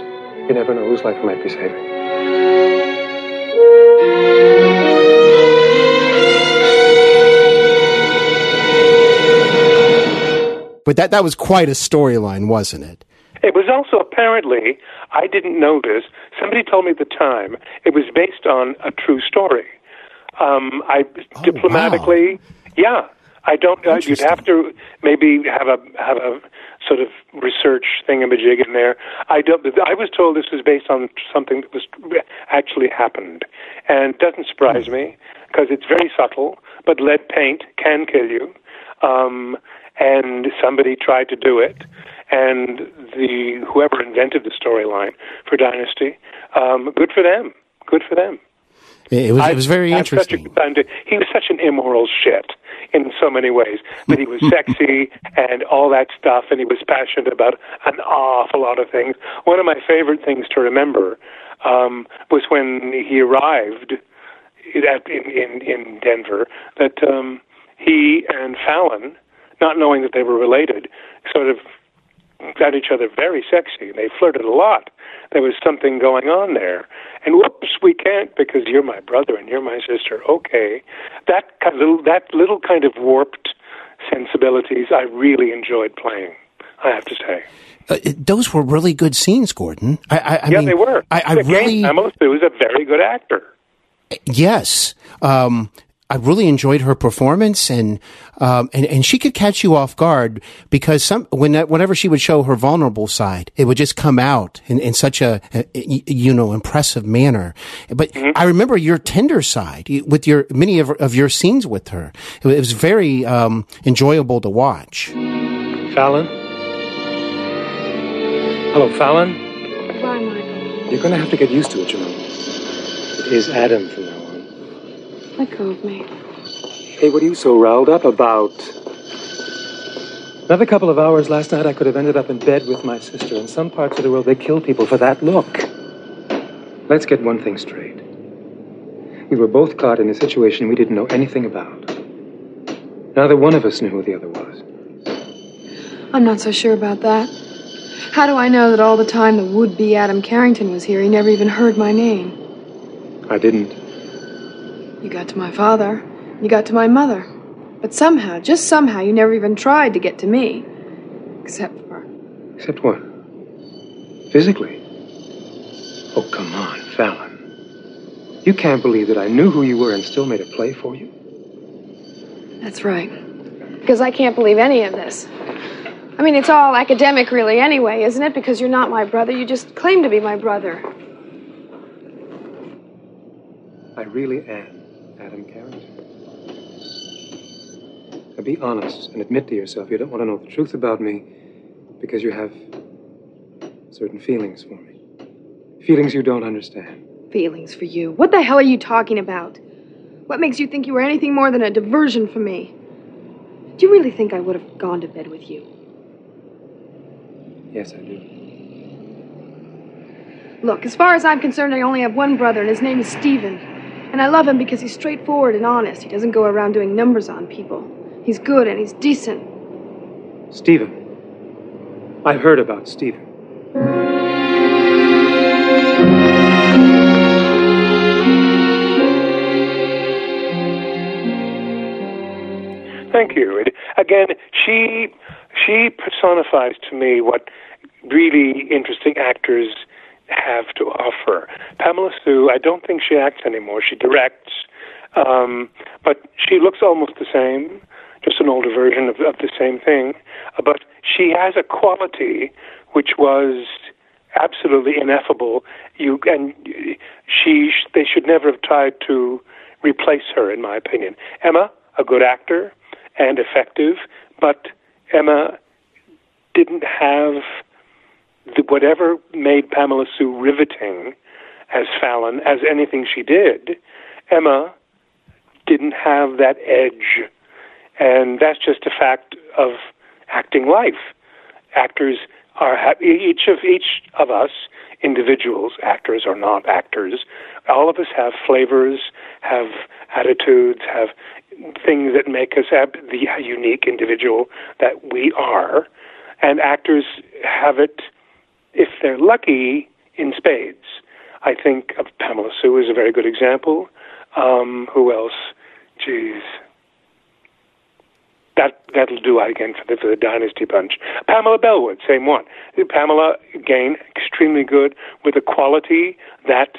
You never know whose life you might be saving. But that, that was quite a storyline, wasn't it? It was also apparently, I didn't know this, somebody told me at the time, it was based on a true story. Um, I oh, diplomatically, wow. yeah. I don't. Uh, you'd have to maybe have a have a sort of research thingamajig in there. I don't. I was told this was based on something that was actually happened, and it doesn't surprise mm. me because it's very subtle. But lead paint can kill you, um, and somebody tried to do it, and the whoever invented the storyline for Dynasty, um, good for them. Good for them. It was, it was very interesting. he was such an immoral shit in so many ways, but he was sexy and all that stuff, and he was passionate about an awful lot of things. One of my favorite things to remember um, was when he arrived at, in, in, in Denver, that um, he and Fallon, not knowing that they were related, sort of got each other very sexy. They flirted a lot. There was something going on there. And whoops, we can't because you're my brother and you're my sister. Okay, that kind of little, that little kind of warped sensibilities, I really enjoyed playing. I have to say. Uh, those were really good scenes, Gordon. I, I, I yeah, mean, they were. I, I really. Amos was a very good actor. Yes. Um, I really enjoyed her performance, and um, and and she could catch you off guard because some when whenever she would show her vulnerable side, it would just come out in, in such a, a, you know impressive manner. But mm-hmm. I remember your tender side with your many of, of your scenes with her. It was very um, enjoyable to watch. Fallon, hello, Fallon. Bye, Michael. You're going to have to get used to it, you know. It is Adam from now on. Let go of me. Hey, what are you so riled up about? Another couple of hours last night, I could have ended up in bed with my sister. In some parts of the world, they kill people for that look. Let's get one thing straight. We were both caught in a situation we didn't know anything about. Neither one of us knew who the other was. I'm not so sure about that. How do I know that all the time the would be Adam Carrington was here, he never even heard my name? I didn't. You got to my father, you got to my mother. But somehow, just somehow, you never even tried to get to me. Except for. Except what? Physically? Oh, come on, Fallon. You can't believe that I knew who you were and still made a play for you? That's right. Because I can't believe any of this. I mean, it's all academic, really, anyway, isn't it? Because you're not my brother. You just claim to be my brother. I really am Adam Carrington. Now be honest and admit to yourself you don't want to know the truth about me because you have certain feelings for me. Feelings you don't understand. Feelings for you. What the hell are you talking about? What makes you think you were anything more than a diversion for me? Do you really think I would have gone to bed with you? Yes, I do. Look, as far as I'm concerned, I only have one brother, and his name is Steven. And I love him because he's straightforward and honest. He doesn't go around doing numbers on people. He's good and he's decent. Steven. I've heard about Steven. Thank you. It, again, she she personifies to me what really interesting actors have to offer. Pamela Sue, I don't think she acts anymore. She directs, um, but she looks almost the same, just an older version of, of the same thing. Uh, but she has a quality which was absolutely ineffable. You and she, they should never have tried to replace her, in my opinion. Emma, a good actor and effective, but Emma didn't have whatever made Pamela Sue riveting as Fallon, as anything she did. Emma didn't have that edge, and that's just a fact of acting life. Actors are each of each of us individuals, actors or not actors, all of us have flavors, have attitudes, have things that make us the unique individual that we are. And actors have it, if they're lucky, in spades. I think of Pamela Sue is a very good example. Um, who else? Jeez. That that'll do again for the, for the Dynasty Bunch. Pamela Bellwood, same one. Pamela again, extremely good with a quality that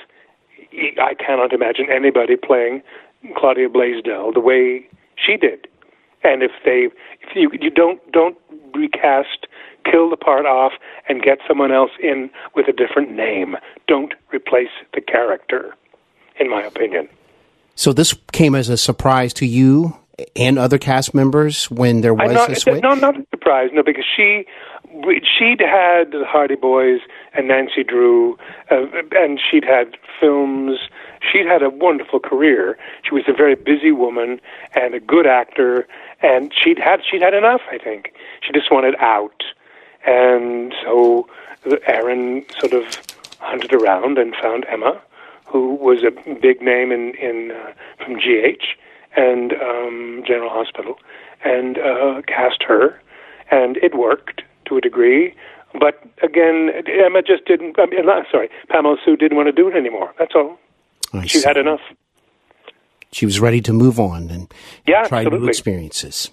I cannot imagine anybody playing Claudia Blaisdell the way she did. And if they, if you you don't don't recast, kill the part off, and get someone else in with a different name. Don't replace the character, in my opinion. So this came as a surprise to you and other cast members when there was not, a switch? No, not a surprise. No, because she she'd had the Hardy Boys and Nancy Drew, uh, and she'd had films. She'd had a wonderful career. She was a very busy woman and a good actor, and she'd had she'd had enough. I think she just wanted out, and so Aaron sort of hunted around and found Emma, who was a big name in in uh, from GH and um, General Hospital, and uh, cast her, and it worked to a degree. But again, Emma just didn't. I mean, sorry, Pamela Sue didn't want to do it anymore. That's all. I She'd see. had enough. She was ready to move on and Yeah, try new experiences.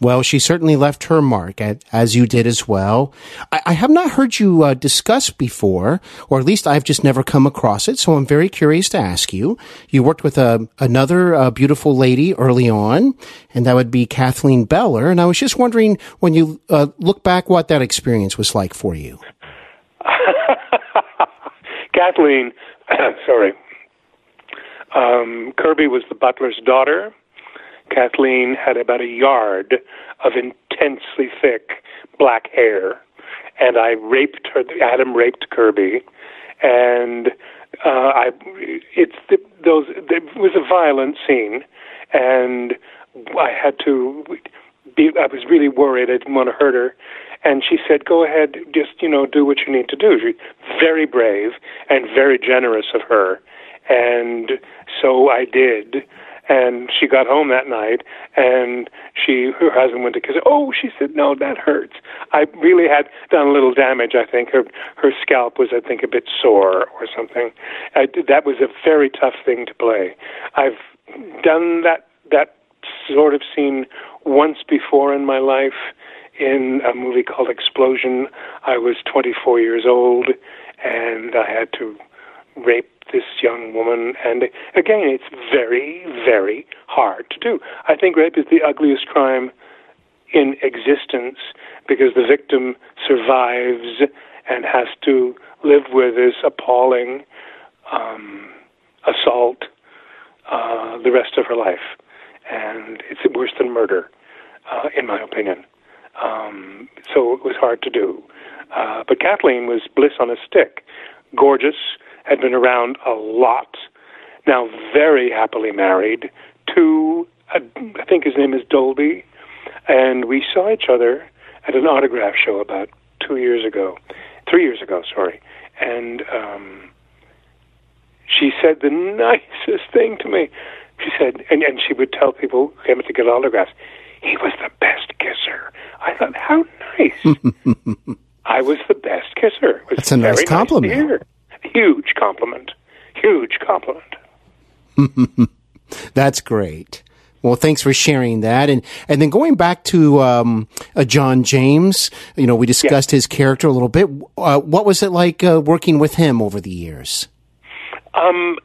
Well, she certainly left her mark, as you did as well. I, have not heard you uh, discuss before, or at least I've just never come across it, so I'm very curious to ask you. You worked with a, another uh, beautiful lady early on, and that would be Kathleen Beller, and I was just wondering, when you uh, look back, what that experience was like for you. Kathleen, sorry. Um, Kirby was the butler's daughter. Kathleen had about a yard of intensely thick black hair, and I raped her. Adam raped Kirby, and uh, I it's the, those. It was a violent scene, and I had to be. I was really worried. I didn't want to hurt her, and she said, "Go ahead, just you know, do what you need to do." She's very brave and very generous of her, and so I did. And she got home that night, and she her husband went to kiss her. Oh, she said, "No, that hurts." I really had done a little damage. I think her her scalp was, I think, a bit sore or something. I, that was a very tough thing to play. I've done that that sort of scene once before in my life in a movie called Explosion. I was 24 years old, and I had to rape this young woman. And again, it's very, very hard to do. I think rape is the ugliest crime in existence because the victim survives and has to live with this appalling um, assault uh, the rest of her life. And it's worse than murder, uh, in my opinion. Um, so it was hard to do. Uh, but Kathleen was bliss on a stick. Gorgeous, had been around a lot, now very happily married to, I think his name is Dolby, and we saw each other at an autograph show about two years ago, three years ago, sorry. And um, she said the nicest thing to me. She said, and, and she would tell people who came to get autographs, he was the best kisser. I thought, how nice. I was the best kisser. That's a nice compliment. Nice Huge compliment. Huge compliment. That's great. Well, thanks for sharing that, and and then going back to um, uh, John James. You know, we discussed his character a little bit. Uh, what was it like uh, working with him over the years? Um,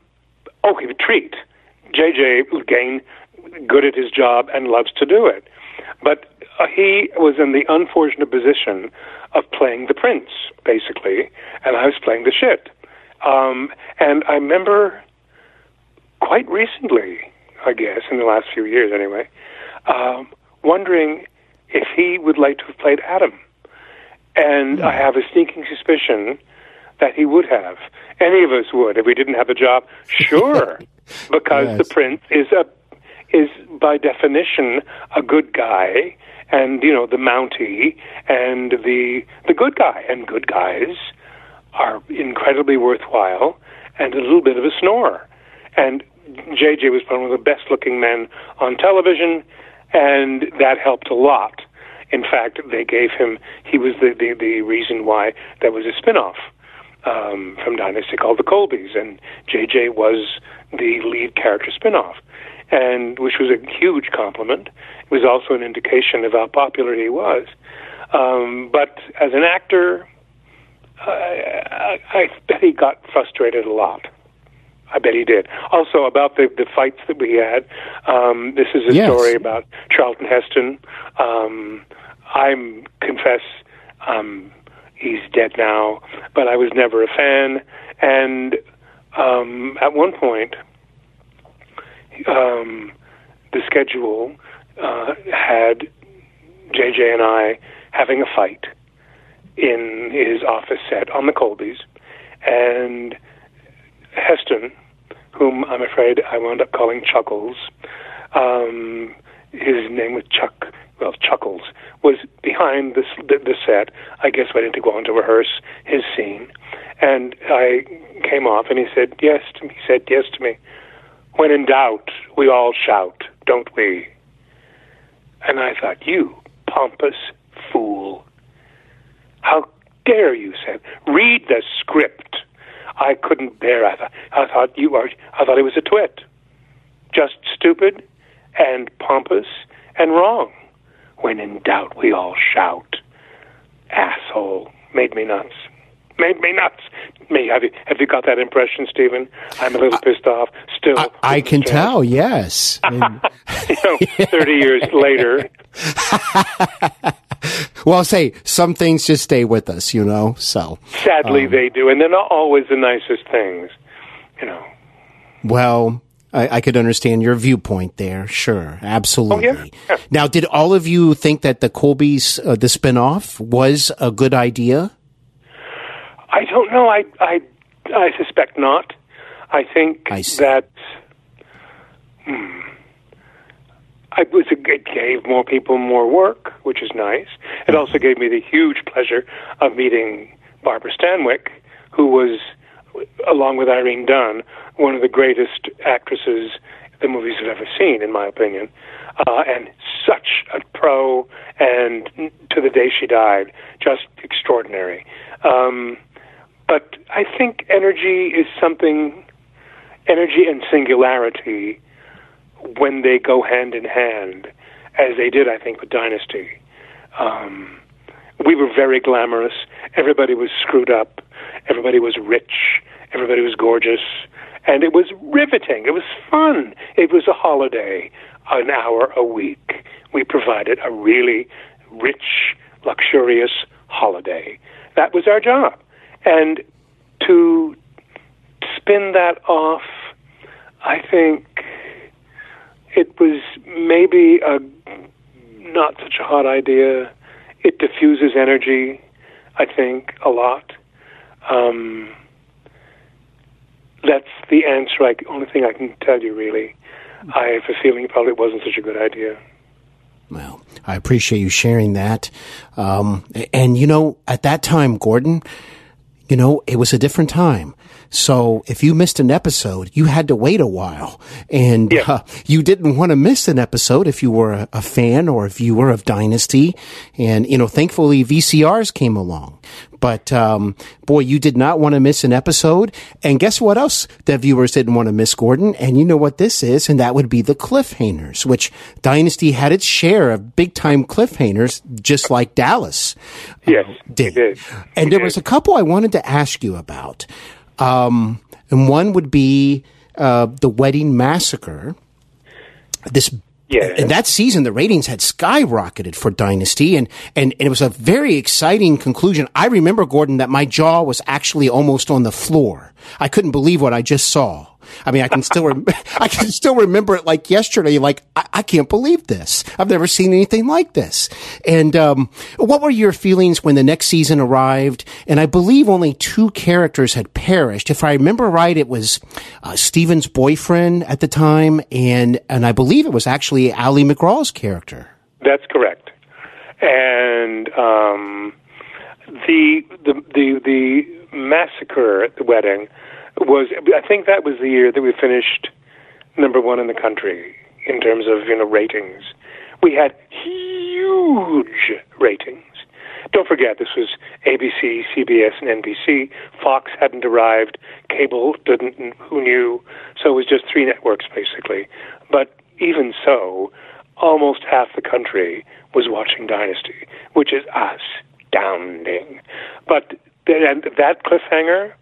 okay, a treat. JJ again, good at his job and loves to do it, but uh, he was in the unfortunate position of playing the prince, basically, and I was playing the shit. Um, and I remember quite recently, I guess, in the last few years anyway, um, wondering if he would like to have played Adam. And I have a sneaking suspicion that he would have. Any of us would if we didn't have a job. Sure, because yes. the prince is a is by definition a good guy, and you know the Mountie and the the good guy, and good guys are incredibly worthwhile and a little bit of a snore. And JJ was one of the best looking men on television, and that helped a lot. In fact, they gave him, he was the, the, the reason why there was a spin off um, from Dynasty called The Colbys, and JJ was the lead character spin off. And which was a huge compliment. It was also an indication of how popular he was. Um, but as an actor, I, I bet he got frustrated a lot. I bet he did. Also, about the the fights that we had. Um, this is a yes. story about Charlton Heston. Um, I'm confess, um, he's dead now, but I was never a fan. And um, at one point, um, the schedule uh, had JJ and I having a fight in his office set on the Colbys, and Heston, whom I'm afraid I wound up calling Chuckles, um, his name was Chuck, well, Chuckles, was behind this, the, the set, I guess waiting to go on to rehearse his scene. And I came off and he said, yes, to me. he said yes to me. When in doubt, we all shout, don't we? And I thought, you pompous fool. How dare you say? Read the script. I couldn't bear. I thought, I thought you were, I thought he was a twit, just stupid, and pompous and wrong. When in doubt, we all shout. Asshole made me nuts. Made me nuts. Me, have you have you got that impression, Steven? I'm a little pissed off. Still, I, I can tell. Yes. you know, thirty years later. well, say some things just stay with us, you know. So sadly, um, they do, and they're not always the nicest things, you know. Well, I, I could understand your viewpoint there. Sure, absolutely. Oh, yeah? Yeah. Now, did all of you think that the Colbys, uh, the spinoff, was a good idea? I don't know. I I I suspect not. I think I that hmm, I was it gave more people more work, which is nice. It also gave me the huge pleasure of meeting Barbara Stanwyck, who was, along with Irene Dunne, one of the greatest actresses the movies have ever seen, in my opinion, uh, and such a pro, and to the day she died, just extraordinary. Um, but I think energy is something, energy and singularity, when they go hand in hand, as they did, I think, with Dynasty. Um, we were very glamorous. Everybody was screwed up. Everybody was rich. Everybody was gorgeous. And it was riveting. It was fun. It was a holiday, an hour a week. We provided a really rich, luxurious holiday. That was our job. And to spin that off, I think it was maybe a not such a hot idea. It diffuses energy, I think, a lot. Um, that's the answer. I, only thing I can tell you, really. I have a feeling it probably wasn't such a good idea. Well, I appreciate you sharing that. Um, and you know, at that time, Gordon, you know, it was a different time. So if you missed an episode, you had to wait a while and Yeah. uh, you didn't want to miss an episode if you were a, a fan or a viewer of Dynasty. And, you know, thankfully VCRs came along. But, um, boy, you did not want to miss an episode. And guess what else the viewers didn't want to miss, Gordon? And you know what this is? And that would be the cliffhangers, which Dynasty had its share of big time cliffhangers, just like Dallas Yes, did. it did. And there did. was a couple I wanted to ask you about. Um, and one would be uh, the Wedding Massacre. This in that season, the ratings had skyrocketed for Dynasty, and, and, and it was a very exciting conclusion. I remember, Gordon, that my jaw was actually almost on the floor. I couldn't believe what I just saw. I mean, I can still, rem- I can still remember it like yesterday. Like, I, I can't believe this. I've never seen anything like this. And, um, what were your feelings when the next season arrived? And I believe only two characters had perished. If I remember right, it was, uh, Steven's boyfriend at the time. And, and I believe it was actually Ali MacGraw's character. That's correct. And um, the, the the the massacre at the wedding was. I think that was the year that we finished number one in the country in terms of you know ratings. We had huge ratings. Don't forget, this was ABC, CBS, and NBC. Fox hadn't arrived. Cable didn't. Who knew? So it was just three networks basically. But even so, almost half the country was watching Dynasty, which is astounding. But and that cliffhanger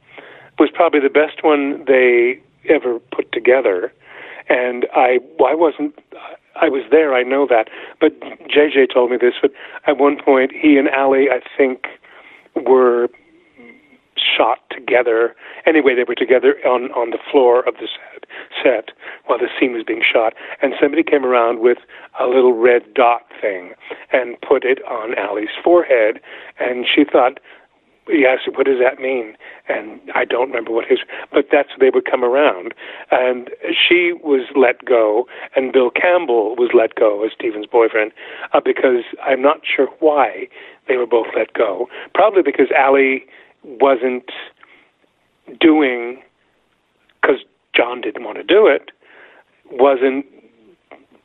was probably the best one they ever put together. And I, I wasn't, I was there. I know that. But JJ told me this. But at one point, he and Ali, I think, were shot together. Anyway, they were together on on the floor of the set, set while the scene was being shot, and somebody came around with a little red dot thing and put it on Ali's forehead, and she thought. He asked, "What does that mean?" And I don't remember what his, but that's they would come around, and she was let go, and Bill Campbell was let go as Steven's boyfriend, uh, because I'm not sure why they were both let go. Probably because Ali wasn't doing because John didn't want to do it, wasn't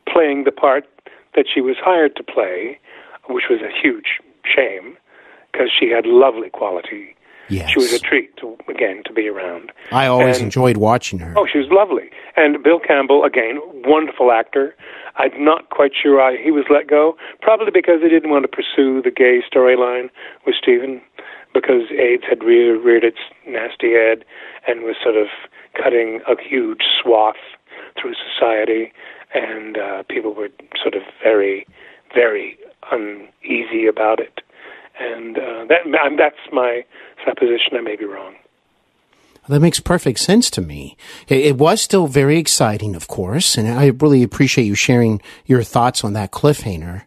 playing the part that she was hired to play, which was a huge shame because she had lovely quality. Yes. She was a treat to again to be around. I always And- enjoyed watching her. Oh, she was lovely. And Bill Campbell, again, wonderful actor. I'm not quite sure why he was let go. Probably because they didn't want to pursue the gay storyline with Steven, because AIDS had reared, reared its nasty head and was sort of cutting a huge swath through society, and uh, people were sort of very, very uneasy about it. And uh, that that's my supposition. I may be wrong. That makes perfect sense to me. It, was still very exciting, of course, and I really appreciate you sharing your thoughts on that cliffhanger.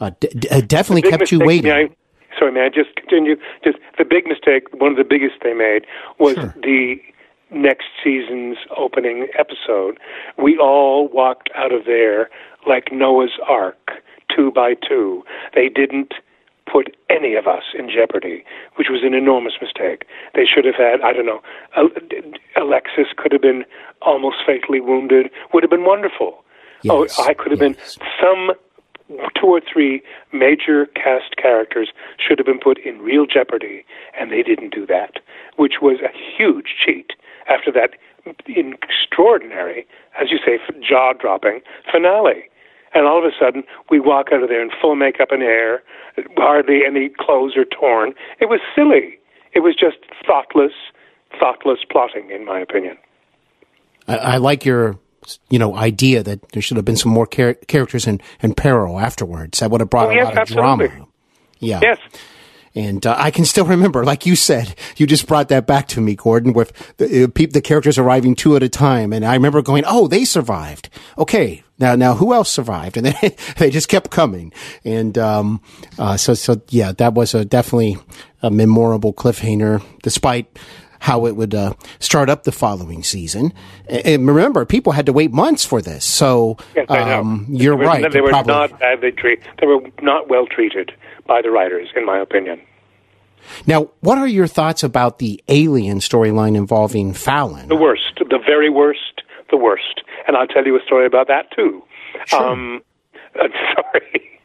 Uh, d- d- it definitely kept you waiting. I, sorry, may I just continue? Just the big mistake, one of the biggest they made was Sure. the next season's opening episode, we all walked out of there like Noah's Ark, two by two. They didn't put any of us in jeopardy, which was an enormous mistake. They should have had, I don't know, Alexis could have been almost fatally wounded, would have been wonderful. Oh, yes, oh, I could have yes. been some two or three major cast characters should have been put in real jeopardy, and they didn't do that, which was a huge cheat after that extraordinary, as you say, jaw dropping finale. And all of a sudden, we walk out of there in full makeup and hair, hardly any clothes are torn. It was silly. It was just thoughtless, thoughtless plotting, in my opinion. I, I like your you know, idea that there should have been some more char- characters in, in peril afterwards. That would have brought oh, yes, a lot of absolutely. drama. Yeah. Yes. And uh, I can still remember, like you said, you just brought that back to me, Gordon, with the, uh, pe- the characters arriving two at a time. And I remember going, oh, they survived. Okay. Now, now who else survived? And then they just kept coming. And, um, uh, so, so yeah, that was a definitely a memorable cliffhanger, despite how it would uh, start up the following season. And remember, people had to wait months for this. So yes, um, you're they were, right. They were probably... not badly treated. They were not well treated by the writers, in my opinion. Now, what are your thoughts about the alien storyline involving Fallon? The worst, the very worst, the worst. And I'll tell you a story about that too. Sure. Um, uh, sorry.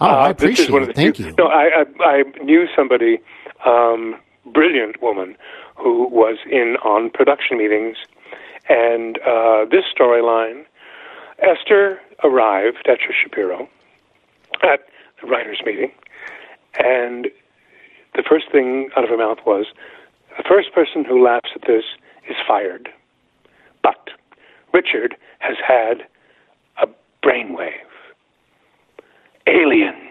Oh, I appreciate uh, it. Thank few, you. No, I, I, I knew somebody, um, brilliant woman, who was in on production meetings. And uh, this storyline, Esther arrived at Shapiro at the writers' meeting, and the first thing out of her mouth was, "The first person who laughs at this is fired." But Richard has had a brainwave. Aliens.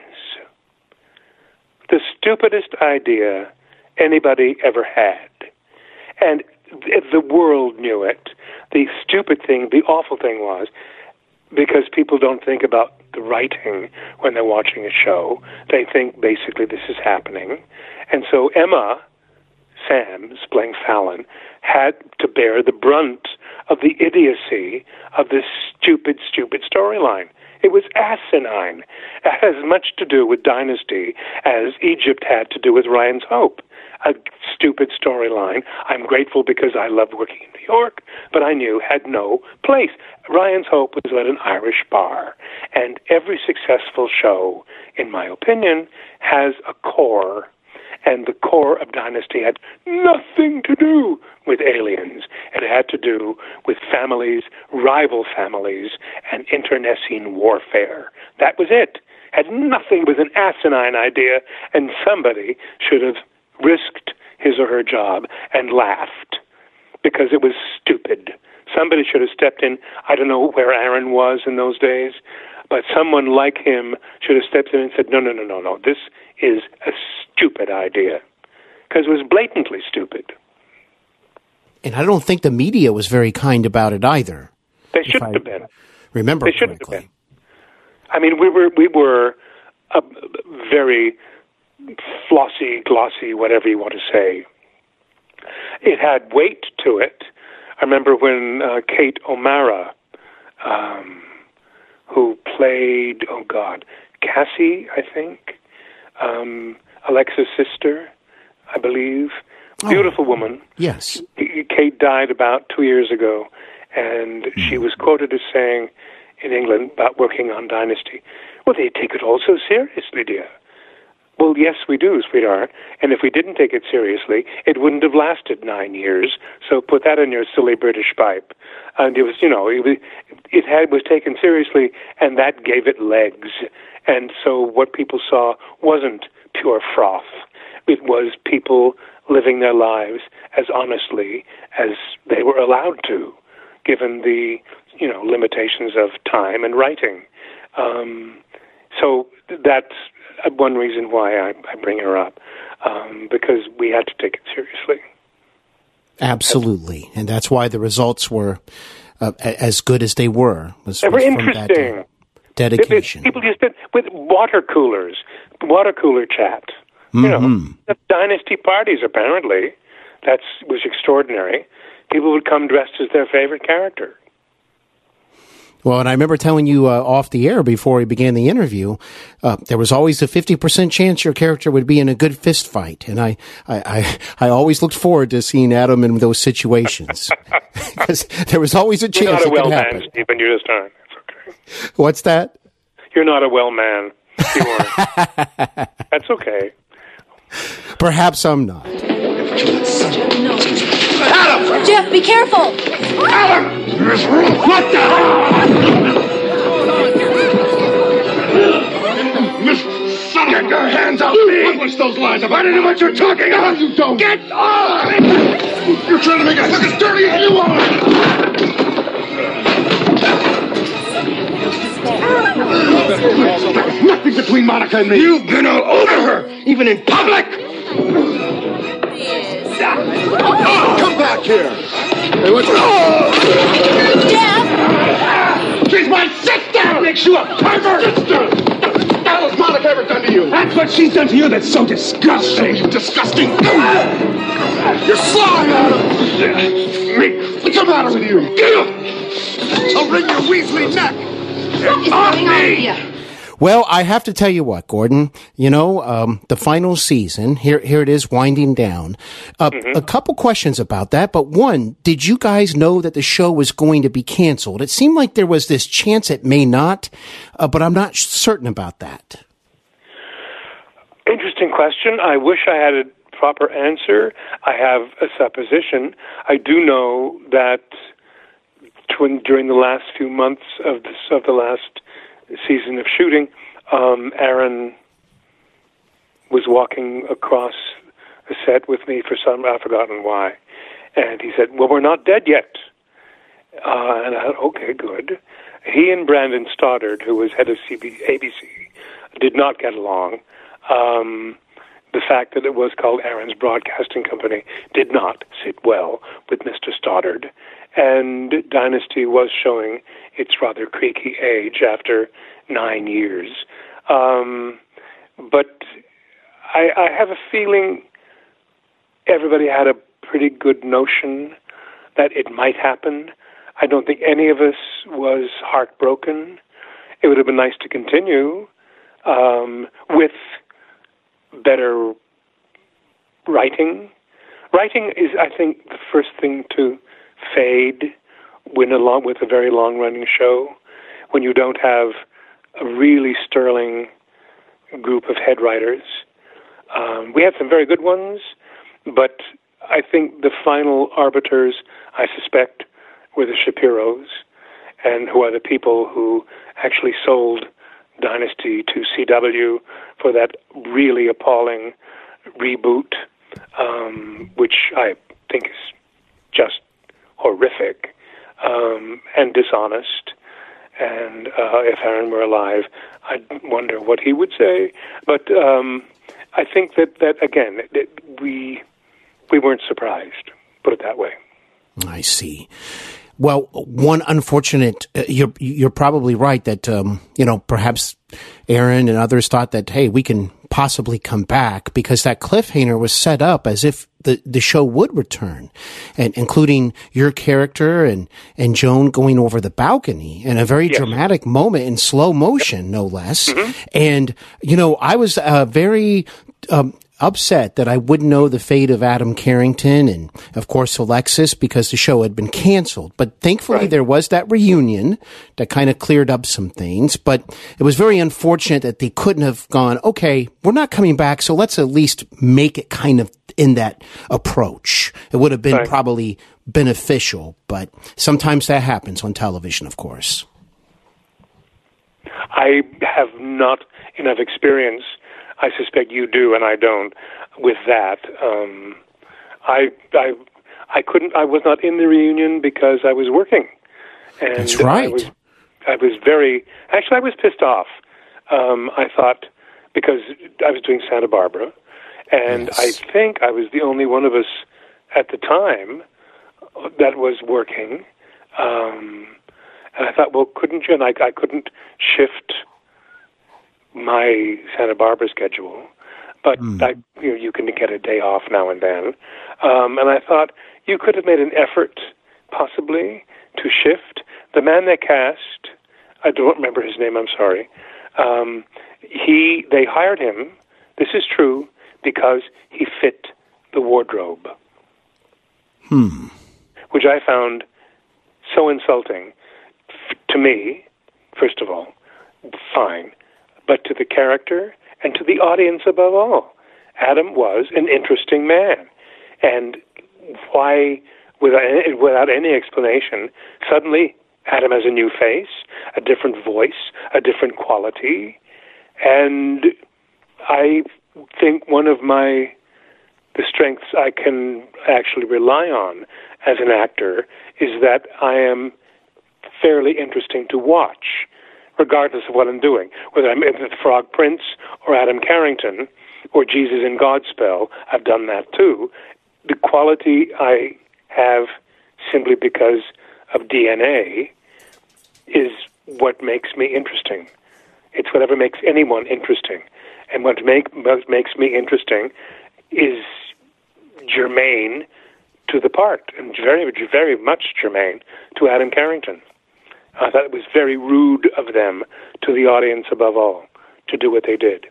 The stupidest idea anybody ever had. And the world knew it. The stupid thing, the awful thing was, because people don't think about the writing when they're watching a show, they think basically this is happening. And so Emma Samms, playing Fallon, had to bear the brunt of the idiocy of this stupid, stupid storyline. It was asinine. It has as much to do with Dynasty as Egypt had to do with Ryan's Hope a stupid storyline. I'm grateful because I loved working in New York, but I knew had no place. Ryan's Hope was at an Irish bar, and every successful show, in my opinion, has a core. And the core of Dynasty had nothing to do with aliens. It had to do with families, rival families, and internecine warfare. That was it. Had nothing with an asinine idea, and somebody should have risked his or her job and laughed because it was stupid. Somebody should have stepped in. I don't know where Aaron was in those days, but someone like him should have stepped in and said, no, no, no, no, no, this is a stupid idea. Because it was blatantly stupid. And I don't think the media was very kind about it either. They shouldn't have been. Remember they shouldn't correctly. have been. I mean, we were we were a very flossy, glossy, whatever you want to say. It had weight to it. I remember when uh, Kate O'Mara, um, who played, oh God, Cassie, I think, um, Alexa's sister, I believe. Oh. Beautiful woman. Yes. Kate died about two years ago, and mm. she was quoted as saying in England about working on Dynasty, well, they take it all so seriously, dear. Well, yes, we do, sweetheart. And if we didn't take it seriously, it wouldn't have lasted nine years. So put that in your silly British pipe. And it was, you know, it, it had was taken seriously, and that gave it legs. And so what people saw wasn't pure froth. It was people living their lives as honestly as they were allowed to, given the, you know, limitations of time and writing. Um, so that's one reason why I, I bring her up, um, because we had to take it seriously. Absolutely, and that's why the results were uh, as good as they were. Was, they were was interesting. That, uh, dedication. People just did with water coolers, water cooler chat. Mm-hmm. You know, mm-hmm. the dynasty parties apparently. That was extraordinary. people would come dressed as their favorite character. Well, and I remember telling you uh, off the air before we began the interview, uh, there was always a 50% chance your character would be in a good fist fight. And I, I, I, I always looked forward to seeing Adam in those situations. Because there was always a chance You're not a well man. Steven. You just aren't. It's okay. What's that? You're not a well man. You aren't. That's okay. Perhaps I'm not. Jeff, be careful! Adam, what the? Hell? Miss Sutter! Get your hands off me! Publish those lines. I don't know what you're talking about. You don't. Get off! You're trying to make us look as dirty as you are. There's nothing between Monica and me. You've been all over her, even in public. Come back here. Hey, what's Jeff! She's my sister! That makes you a pervert! Sister! What has Monica ever done to you? That's what she's done to you that's so disgusting. So disgusting. You're sly, Adam. Me. What's the matter with you? I'll wring your Weasley neck. What is going on here? Well, I have to tell you what, Gordon. You know, um, the final season here. Here it is, winding down. Uh, A couple questions about that, but one: Did you guys know that the show was going to be canceled? It seemed like there was this chance it may not, uh, but I'm not certain about that. Interesting question. I wish I had a proper answer. I have a supposition. I do know that during the last few months of this of the last season of shooting, um, Aaron was walking across the set with me for some I've forgotten why, and he said, "Well, we're not dead yet." Uh, and I thought, okay, good. He and Brandon Stoddard, who was head of CB- ABC, did not get along. Um, the fact that it was called Aaron's Broadcasting Company did not sit well with Mr. Stoddard. And Dynasty was showing its rather creaky age after nine years. Um, but I, I have a feeling everybody had a pretty good notion that it might happen. I don't think any of us was heartbroken. It would have been nice to continue um, with better writing. Writing is, I think, the first thing to fade when along with a very long-running show. When you don't have a really sterling group of head writers, um, we had some very good ones, but I think the final arbiters, I suspect, were the Shapiros, and who are the people who actually sold Dynasty to CW for that really appalling reboot, um, which I think is just horrific um, and dishonest. And uh, if Aaron were alive, I'd wonder what he would say. But um, I think that, that again, that we we weren't surprised. Put it that way. I see. Well, one unfortunate, uh, you're, you're probably right that, um, you know, perhaps Aaron and others thought that, hey, we can possibly come back because that cliffhanger was set up as if the, the show would return and including your character and, and Joan going over the balcony in a very Yes. dramatic moment in slow motion, no less. And, you know, I was, uh, very, um, upset that I wouldn't know the fate of Adam Carrington and, of course, Alexis because the show had been canceled. But thankfully, Right. there was that reunion that kind of cleared up some things. But it was very unfortunate that they couldn't have gone, okay, we're not coming back, so let's at least make it kind of in that approach. It would have been Right. probably beneficial, but sometimes that happens on television, of course. I have not enough experience. I suspect you do, and I don't. With that, um, I, I, I couldn't. I was not in the reunion because I was working. And That's right. I was, I was very. Actually, I was pissed off. Um, I thought because I was doing Santa Barbara, and Yes. I think I was the only one of us at the time that was working. Um, and I thought, well, couldn't you? And I, I couldn't shift my Santa Barbara schedule. but I, you, know, you can get a day off now and then. Um, and I thought you could have made an effort, possibly, to shift. The man they cast, I don't remember his name. I'm sorry. Um, he they hired him. This is true because he fit the wardrobe. Hmm. Which I found so insulting f- to me. First of all, fine, but to the character and to the audience above all. Adam was an interesting man, and why, without without any explanation, suddenly Adam has a new face, a different voice, a different quality, and I think one of my the strengths I can actually rely on as an actor is that I am fairly interesting to watch, regardless of what I'm doing. Whether I'm in the Frog Prince or Adam Carrington or Jesus in Godspell, I've done that too. The quality I have simply because of DNA is what makes me interesting. It's whatever makes anyone interesting. And what, make, what makes me interesting is germane to the part, and very, very much germane to Adam Carrington. I thought it was very rude of them to the audience above all to do what they did.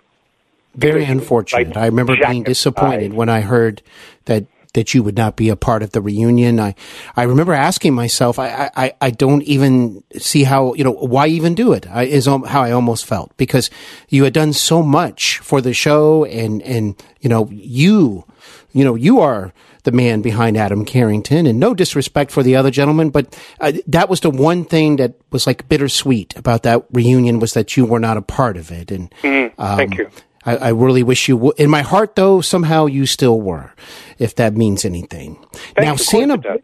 Very unfortunate. I remember being disappointed when I heard that that you would not be a part of the reunion. I, I remember asking myself, I, I, I don't even see how, you know, why even do it? I, is how I almost felt because you had done so much for the show and, and, you know, you, you know, you are the man behind Adam Carrington and no disrespect for the other gentleman, but uh, that was the one thing that was like bittersweet about that reunion was that you were not a part of it. And, mm, um, thank you. I, I really wish you would. In my heart, though, somehow you still were, if that means anything. Now, Santa.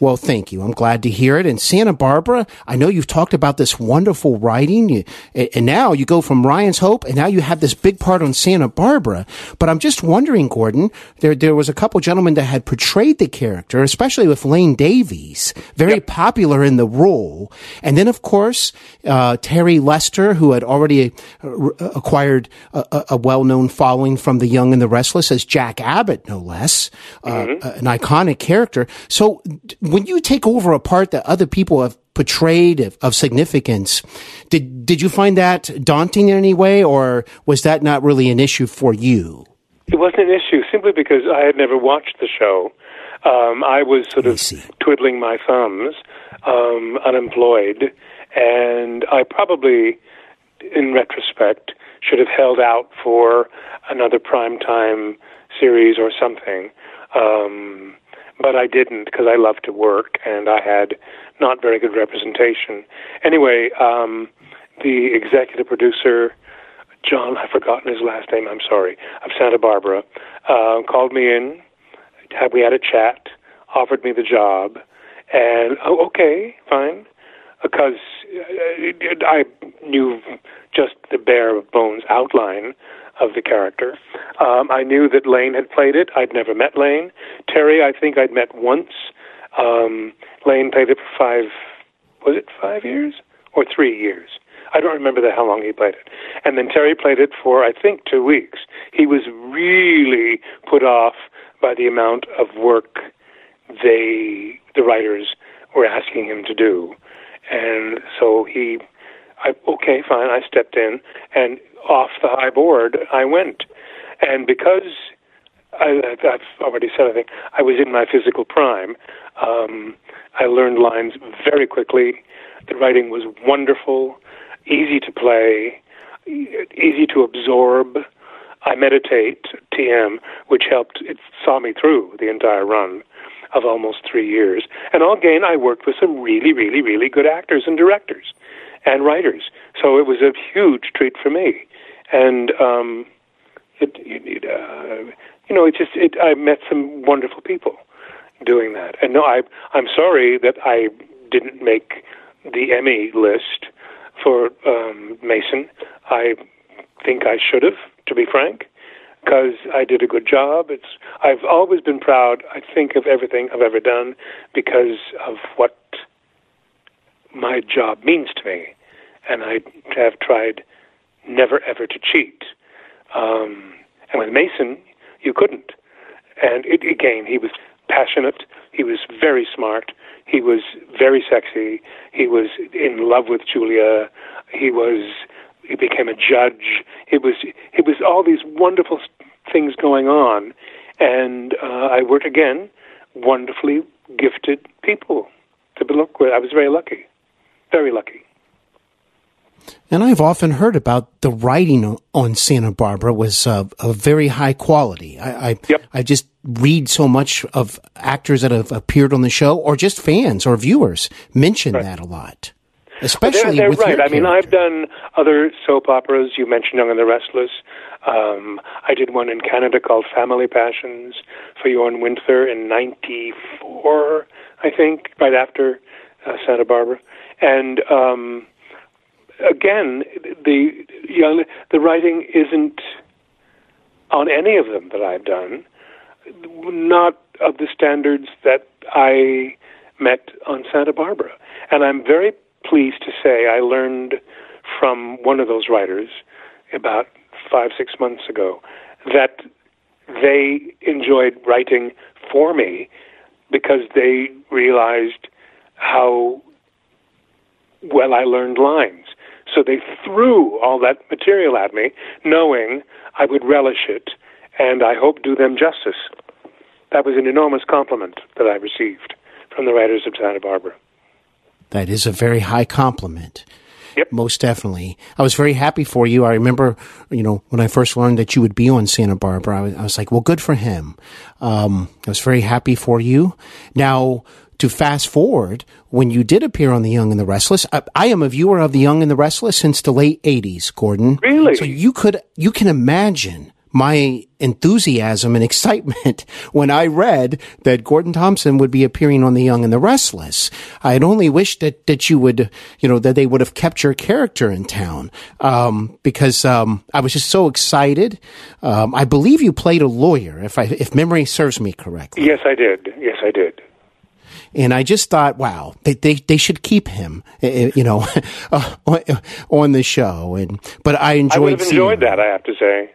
Well, thank you. I'm glad to hear it. And Santa Barbara, I know you've talked about this wonderful writing, you, and now you go from Ryan's Hope, and now you have this big part on Santa Barbara. But I'm just wondering, Gordon, there there was a couple gentlemen that had portrayed the character, especially with Lane Davies, very yep. popular in the role. And then, of course, uh, Terry Lester, who had already uh, acquired a, a, well-known following from The Young and the Restless as Jack Abbott, no less, uh, mm-hmm. an iconic character. So when you take over a part that other people have portrayed of, of, significance, did did you find that daunting in any way, or was that not really an issue for you? It wasn't an issue simply because I had never watched the show. Um, I was sort of twiddling my thumbs, um, unemployed, and I probably, in retrospect, should have held out for another primetime series or something. Um, but I didn't because I love to work and I had not very good representation. Anyway, um, the executive producer, John, I've forgotten his last name, I'm sorry, of Santa Barbara, uh, called me in. Had we had a chat, offered me the job, and oh, okay, fine, because uh, I knew just the bare bones outline of the character. Um, I knew that Lane had played it. I'd never met Lane. Terry, I think I'd met once. Um, Lane played it for five, was it five years or three years? I don't remember the, how long he played it. And then Terry played it for, I think, two weeks. He was really put off by the amount of work they, the writers, were asking him to do. And so he, I, okay, fine, I stepped in. And off the high board, I went. And because I, have already said, I think I was in my physical prime, um, I learned lines very quickly. The writing was wonderful, easy to play, easy to absorb. I meditate TM, which helped. It saw me through the entire run of almost three years. And again, I worked with some really, really, really good actors and directors and writers. So it was a huge treat for me and um, it, it uh, you know, it just it. I met some wonderful people doing that, and no, I I'm sorry that I didn't make the Emmy list for um, Mason. I think I should have, to be frank, because I did a good job. It's I've always been proud. I think of everything I've ever done because of what my job means to me, and I have tried never ever to cheat. Um, And with Mason, you couldn't. And it, again, he was passionate. He was very smart. He was very sexy. He was in love with Julia. He was. He became a judge. It was. It was all these wonderful things going on, and uh, I worked again. Wonderfully gifted people to look with. I was very lucky. Very lucky. And I've often heard about the writing on Santa Barbara was uh, of very high quality. I I, yep. I, just read so much of actors that have appeared on the show, or just fans or viewers mention right. that a lot. Especially they're, they're with right. I mean, I've done other soap operas. You mentioned Young and the Restless. Um, I did one in Canada called Family Passions for Jorn Winther in '94, I think, right after uh, Santa Barbara, and. Um, again, the you know, the writing isn't on any of them that I've done, not of the standards that I met on Santa Barbara. And I'm very pleased to say I learned from one of those writers about five, six months ago that they enjoyed writing for me because they realized how well I learned lines. So they threw all that material at me, knowing I would relish it and I hope do them justice. That was an enormous compliment that I received from the writers of Santa Barbara. That is a very high compliment. Yep. Most definitely. I was very happy for you. I remember, you know, when I first learned that you would be on Santa Barbara, I was, I was like, well, good for him. Um, I was very happy for you. Now, to fast forward when you did appear on The Young and the Restless. I, I, am a viewer of The Young and the Restless since the late 80s, Gordon. Really? So you could, you can imagine my enthusiasm and excitement when I read that Gordon Thomson would be appearing on The Young and the Restless. I had only wished that, that you would, you know, that they would have kept your character in town, um, because, um, I was just so excited. Um, I believe you played a lawyer, if I, if memory serves me correctly. Yes, I did. Yes, I did. And I just thought, wow, they they, they should keep him, eh, eh, you know, on the show. And but I enjoyed. I would have enjoyed that. I have to say,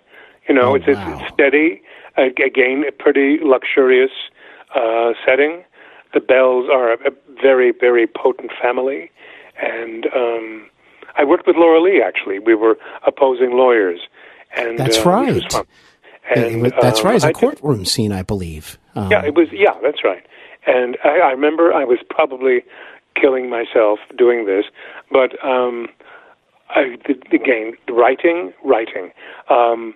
you know, oh, it's, wow. it's steady. Again, a pretty luxurious uh, setting. The Bells are a, very very potent family, and um, I worked with Lauralee. Actually, we were opposing lawyers, and that's uh, right. And, that's um, right. It's a courtroom did, scene, I believe. Um, yeah, it was. Yeah, that's right. And I, I remember I was probably killing myself doing this, but um, I, again, writing, writing. Um,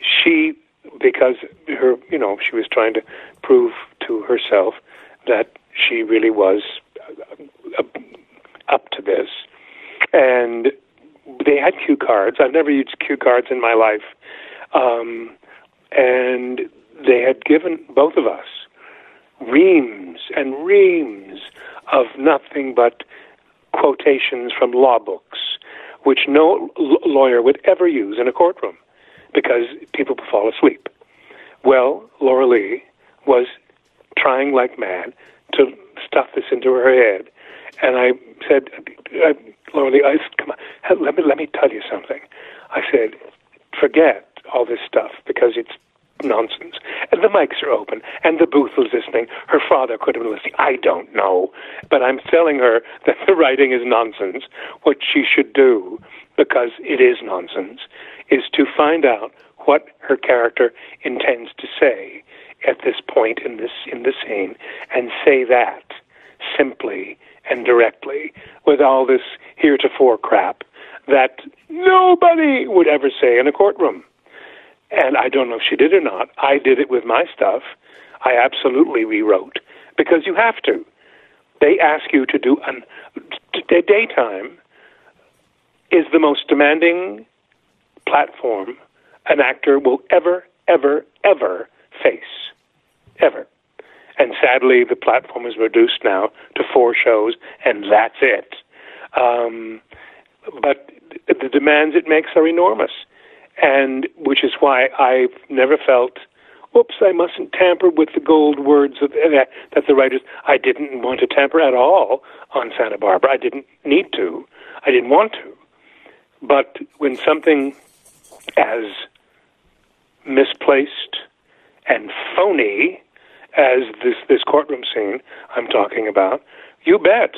she, because her, you know, she was trying to prove to herself that she really was uh, up to this, and they had cue cards. I've never used cue cards in my life, um, and they had given both of us reams and reams of nothing but quotations from law books, which no l- lawyer would ever use in a courtroom because people fall asleep. Well, Lauralee was trying like mad to stuff this into her head, and I said, Lauralee, I come on, let me let me tell you something. I said, forget all this stuff because it's nonsense. And the mics are open, and the booth was listening. Her father could have been listening. I don't know. But I'm telling her that the writing is nonsense. What she should do, because it is nonsense, is to find out what her character intends to say at this point in this in the scene and say that simply and directly with all this heretofore crap that nobody would ever say in a courtroom. And I don't know if she did or not. I did it with my stuff. I absolutely rewrote because you have to. They ask you to do an daytime is the most demanding platform an actor will ever, ever, ever face. Ever. And sadly, the platform is reduced now to four shows, and that's it. Um, but the demands it makes are enormous and which is why I've never felt, "Oops, I mustn't tamper with the gold words of, that, that the writers." I didn't want to tamper at all on Santa Barbara. I didn't need to. I didn't want to. But when something as misplaced and phony as this this courtroom scene I'm talking about, you bet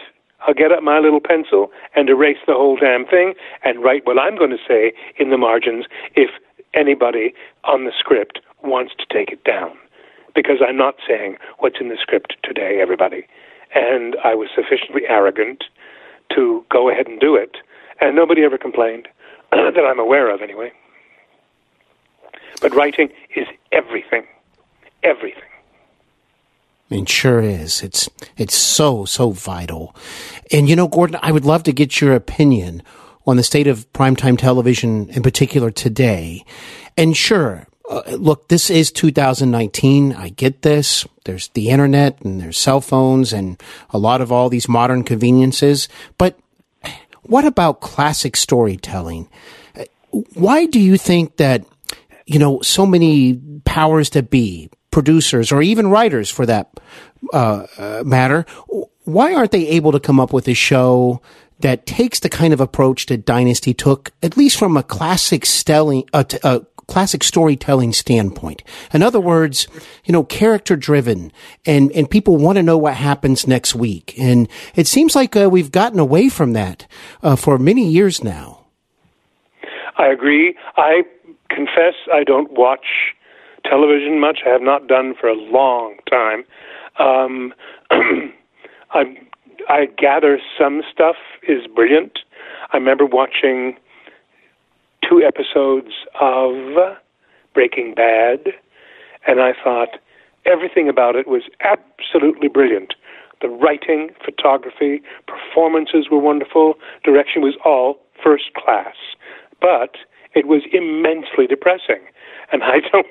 I'll get up my little pencil and erase the whole damn thing and write what I'm going to say in the margins if anybody on the script wants to take it down. Because I'm not saying what's in the script today, everybody. And I was sufficiently arrogant to go ahead and do it. And nobody ever complained, that I'm aware of anyway. But writing is everything. Everything. It sure is. It's it's so so vital. And you know, Gordon, I would love to get your opinion on the state of primetime television in particular today. And sure, uh, look, this is 2019. I get this. There's the internet and there's cell phones and a lot of all these modern conveniences. But what about classic storytelling? Why do you think that, you know, so many powers that be, producers or even writers for that uh, matter, why aren't they able to come up with a show that takes the kind of approach that Dynasty took, at least from a classic stelling, uh, t- uh, classic storytelling standpoint. In other words, you know, character driven and, and people want to know what happens next week. And it seems like uh, we've gotten away from that uh, for many years now. I agree. I confess I don't watch television much. I have not done for a long time. Um, I, I gather some stuff is brilliant. I remember watching two episodes of Breaking Bad, and I thought everything about it was absolutely brilliant. The writing, photography, performances were wonderful, direction was all first class. But it was immensely depressing and I don't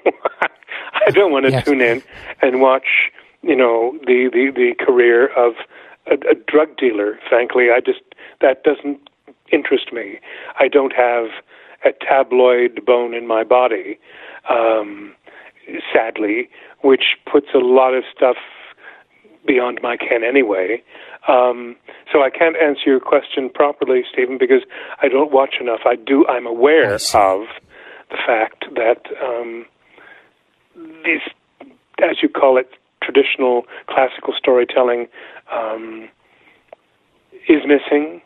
I don't want to yes. tune in and watch you know the the, the career of a, a drug dealer. Frankly, I just that doesn't interest me. I don't have a tabloid bone in my body, um, sadly, which puts a lot of stuff beyond my ken anyway. Um, so I can't answer your question properly, Steven, because I don't watch enough. I do. I'm aware of the fact that um, these, as you call it, traditional classical storytelling um, is missing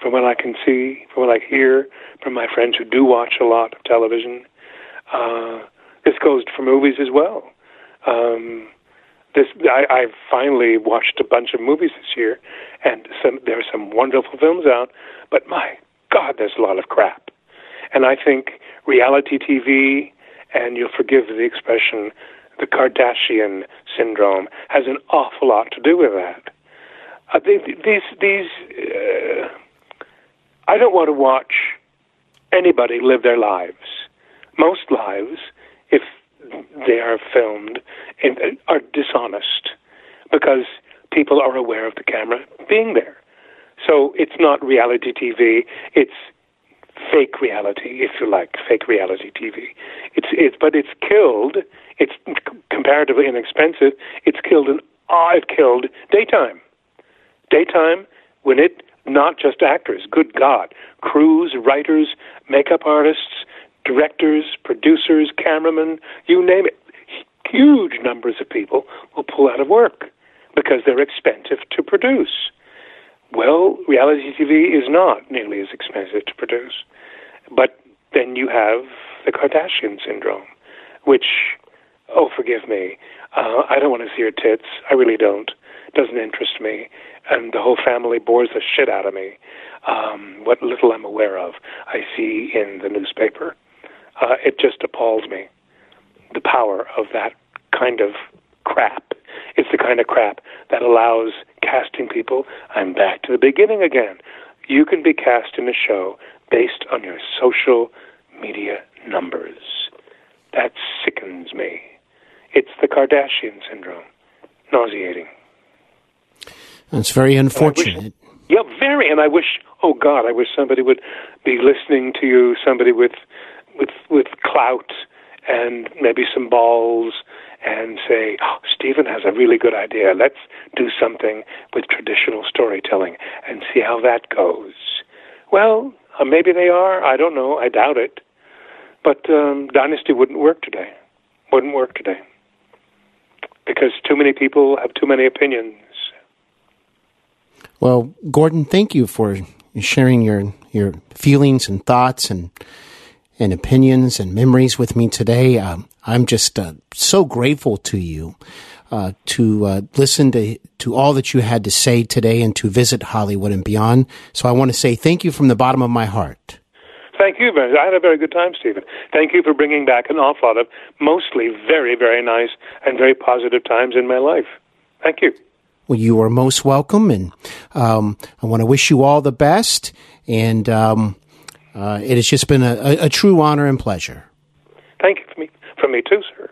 from what I can see, from what I hear from my friends who do watch a lot of television. Uh, this goes for movies as well. Um, this I, I've finally watched a bunch of movies this year, and some, there are some wonderful films out. But my God, there's a lot of crap. And I think reality TV, and you'll forgive the expression, the Kardashian syndrome, has an awful lot to do with that. I think these these uh, I don't want to watch anybody live their lives. Most lives, if they are filmed, are dishonest because people are aware of the camera being there. So it's not reality TV. It's fake reality, if you like, fake reality TV. It's it's but it's killed. It's comparatively inexpensive. It's killed an ah, it killed daytime. Daytime when it not just actors, good God, crews, writers, makeup artists, directors, producers, cameramen, you name it. Huge numbers of people will pull out of work because they're expensive to produce. Well, reality TV is not nearly as expensive to produce. But then you have the Kardashian syndrome, which, oh, forgive me, uh, I don't want to see her tits. I really don't. Doesn't interest me. And the whole family bores the shit out of me. Um, what little I'm aware of, I see in the newspaper. Uh, it just appalls me. The power of that kind of crap. It's the kind of crap that allows casting people. I'm back to the beginning again. You can be cast in a show based on your social media numbers. That sickens me. It's the Kardashian syndrome. Nauseating. That's very unfortunate. Wish, yeah, very. And I wish, oh God, I wish somebody would be listening to you. Somebody with, with, with clout and maybe some balls and say, oh, Steven has a really good idea. Let's do something with traditional storytelling and see how that goes. Well, uh, maybe they are. I don't know. I doubt it. But um, Dynasty wouldn't work today. Wouldn't work today because too many people have too many opinions. Well, Gordon, thank you for sharing your your feelings and thoughts and and opinions and memories with me today. Um, I'm just uh, so grateful to you uh, to uh, listen to to all that you had to say today and to visit Hollywood and beyond. So I want to say thank you from the bottom of my heart. Thank you. I had a very good time, Steven. Thank you for bringing back an awful lot of mostly very, very nice and very positive times in my life. Thank you. Well, you are most welcome, and um, I want to wish you all the best. And um, uh, it has just been a, a, a, true honor and pleasure. Thank you for me, for me too, sir.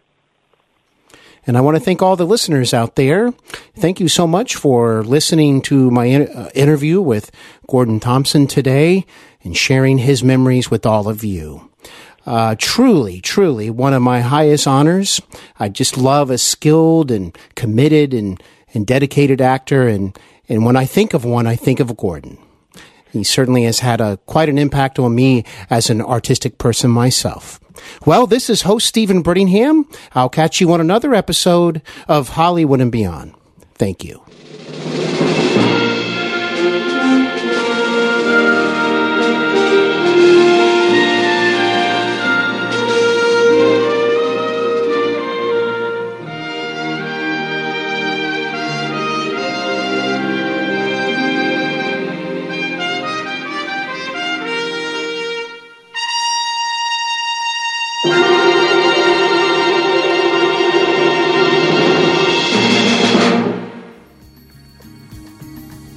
And I want to thank all the listeners out there. Thank you so much for listening to my in- uh, interview with Gordon Thomson today and sharing his memories with all of you. Uh, truly, truly one of my highest honors. I just love a skilled and committed and, and dedicated actor. And, and when I think of one, I think of Gordon. He certainly has had a quite an impact on me as an artistic person myself. Well, this is host Steven Brittingham. I'll catch you on another episode of Hollywood and Beyond. Thank you.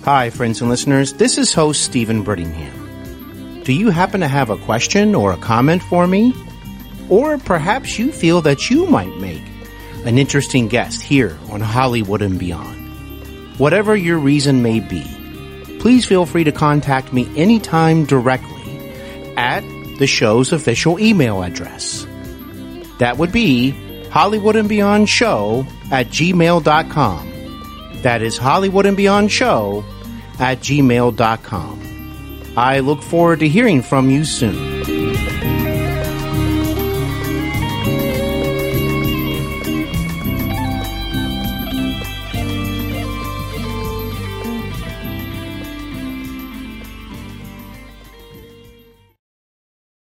Hi, friends and listeners. This is host Steven Brittingham. Do you happen to have a question or a comment for me? Or perhaps you feel that you might make an interesting guest here on Hollywood and Beyond. Whatever your reason may be, please feel free to contact me anytime directly at the show's official email address. That would be Hollywood and Beyond Show at gmail.com. That is Hollywood and Beyond Show at gmail.com. I look forward to hearing from you soon.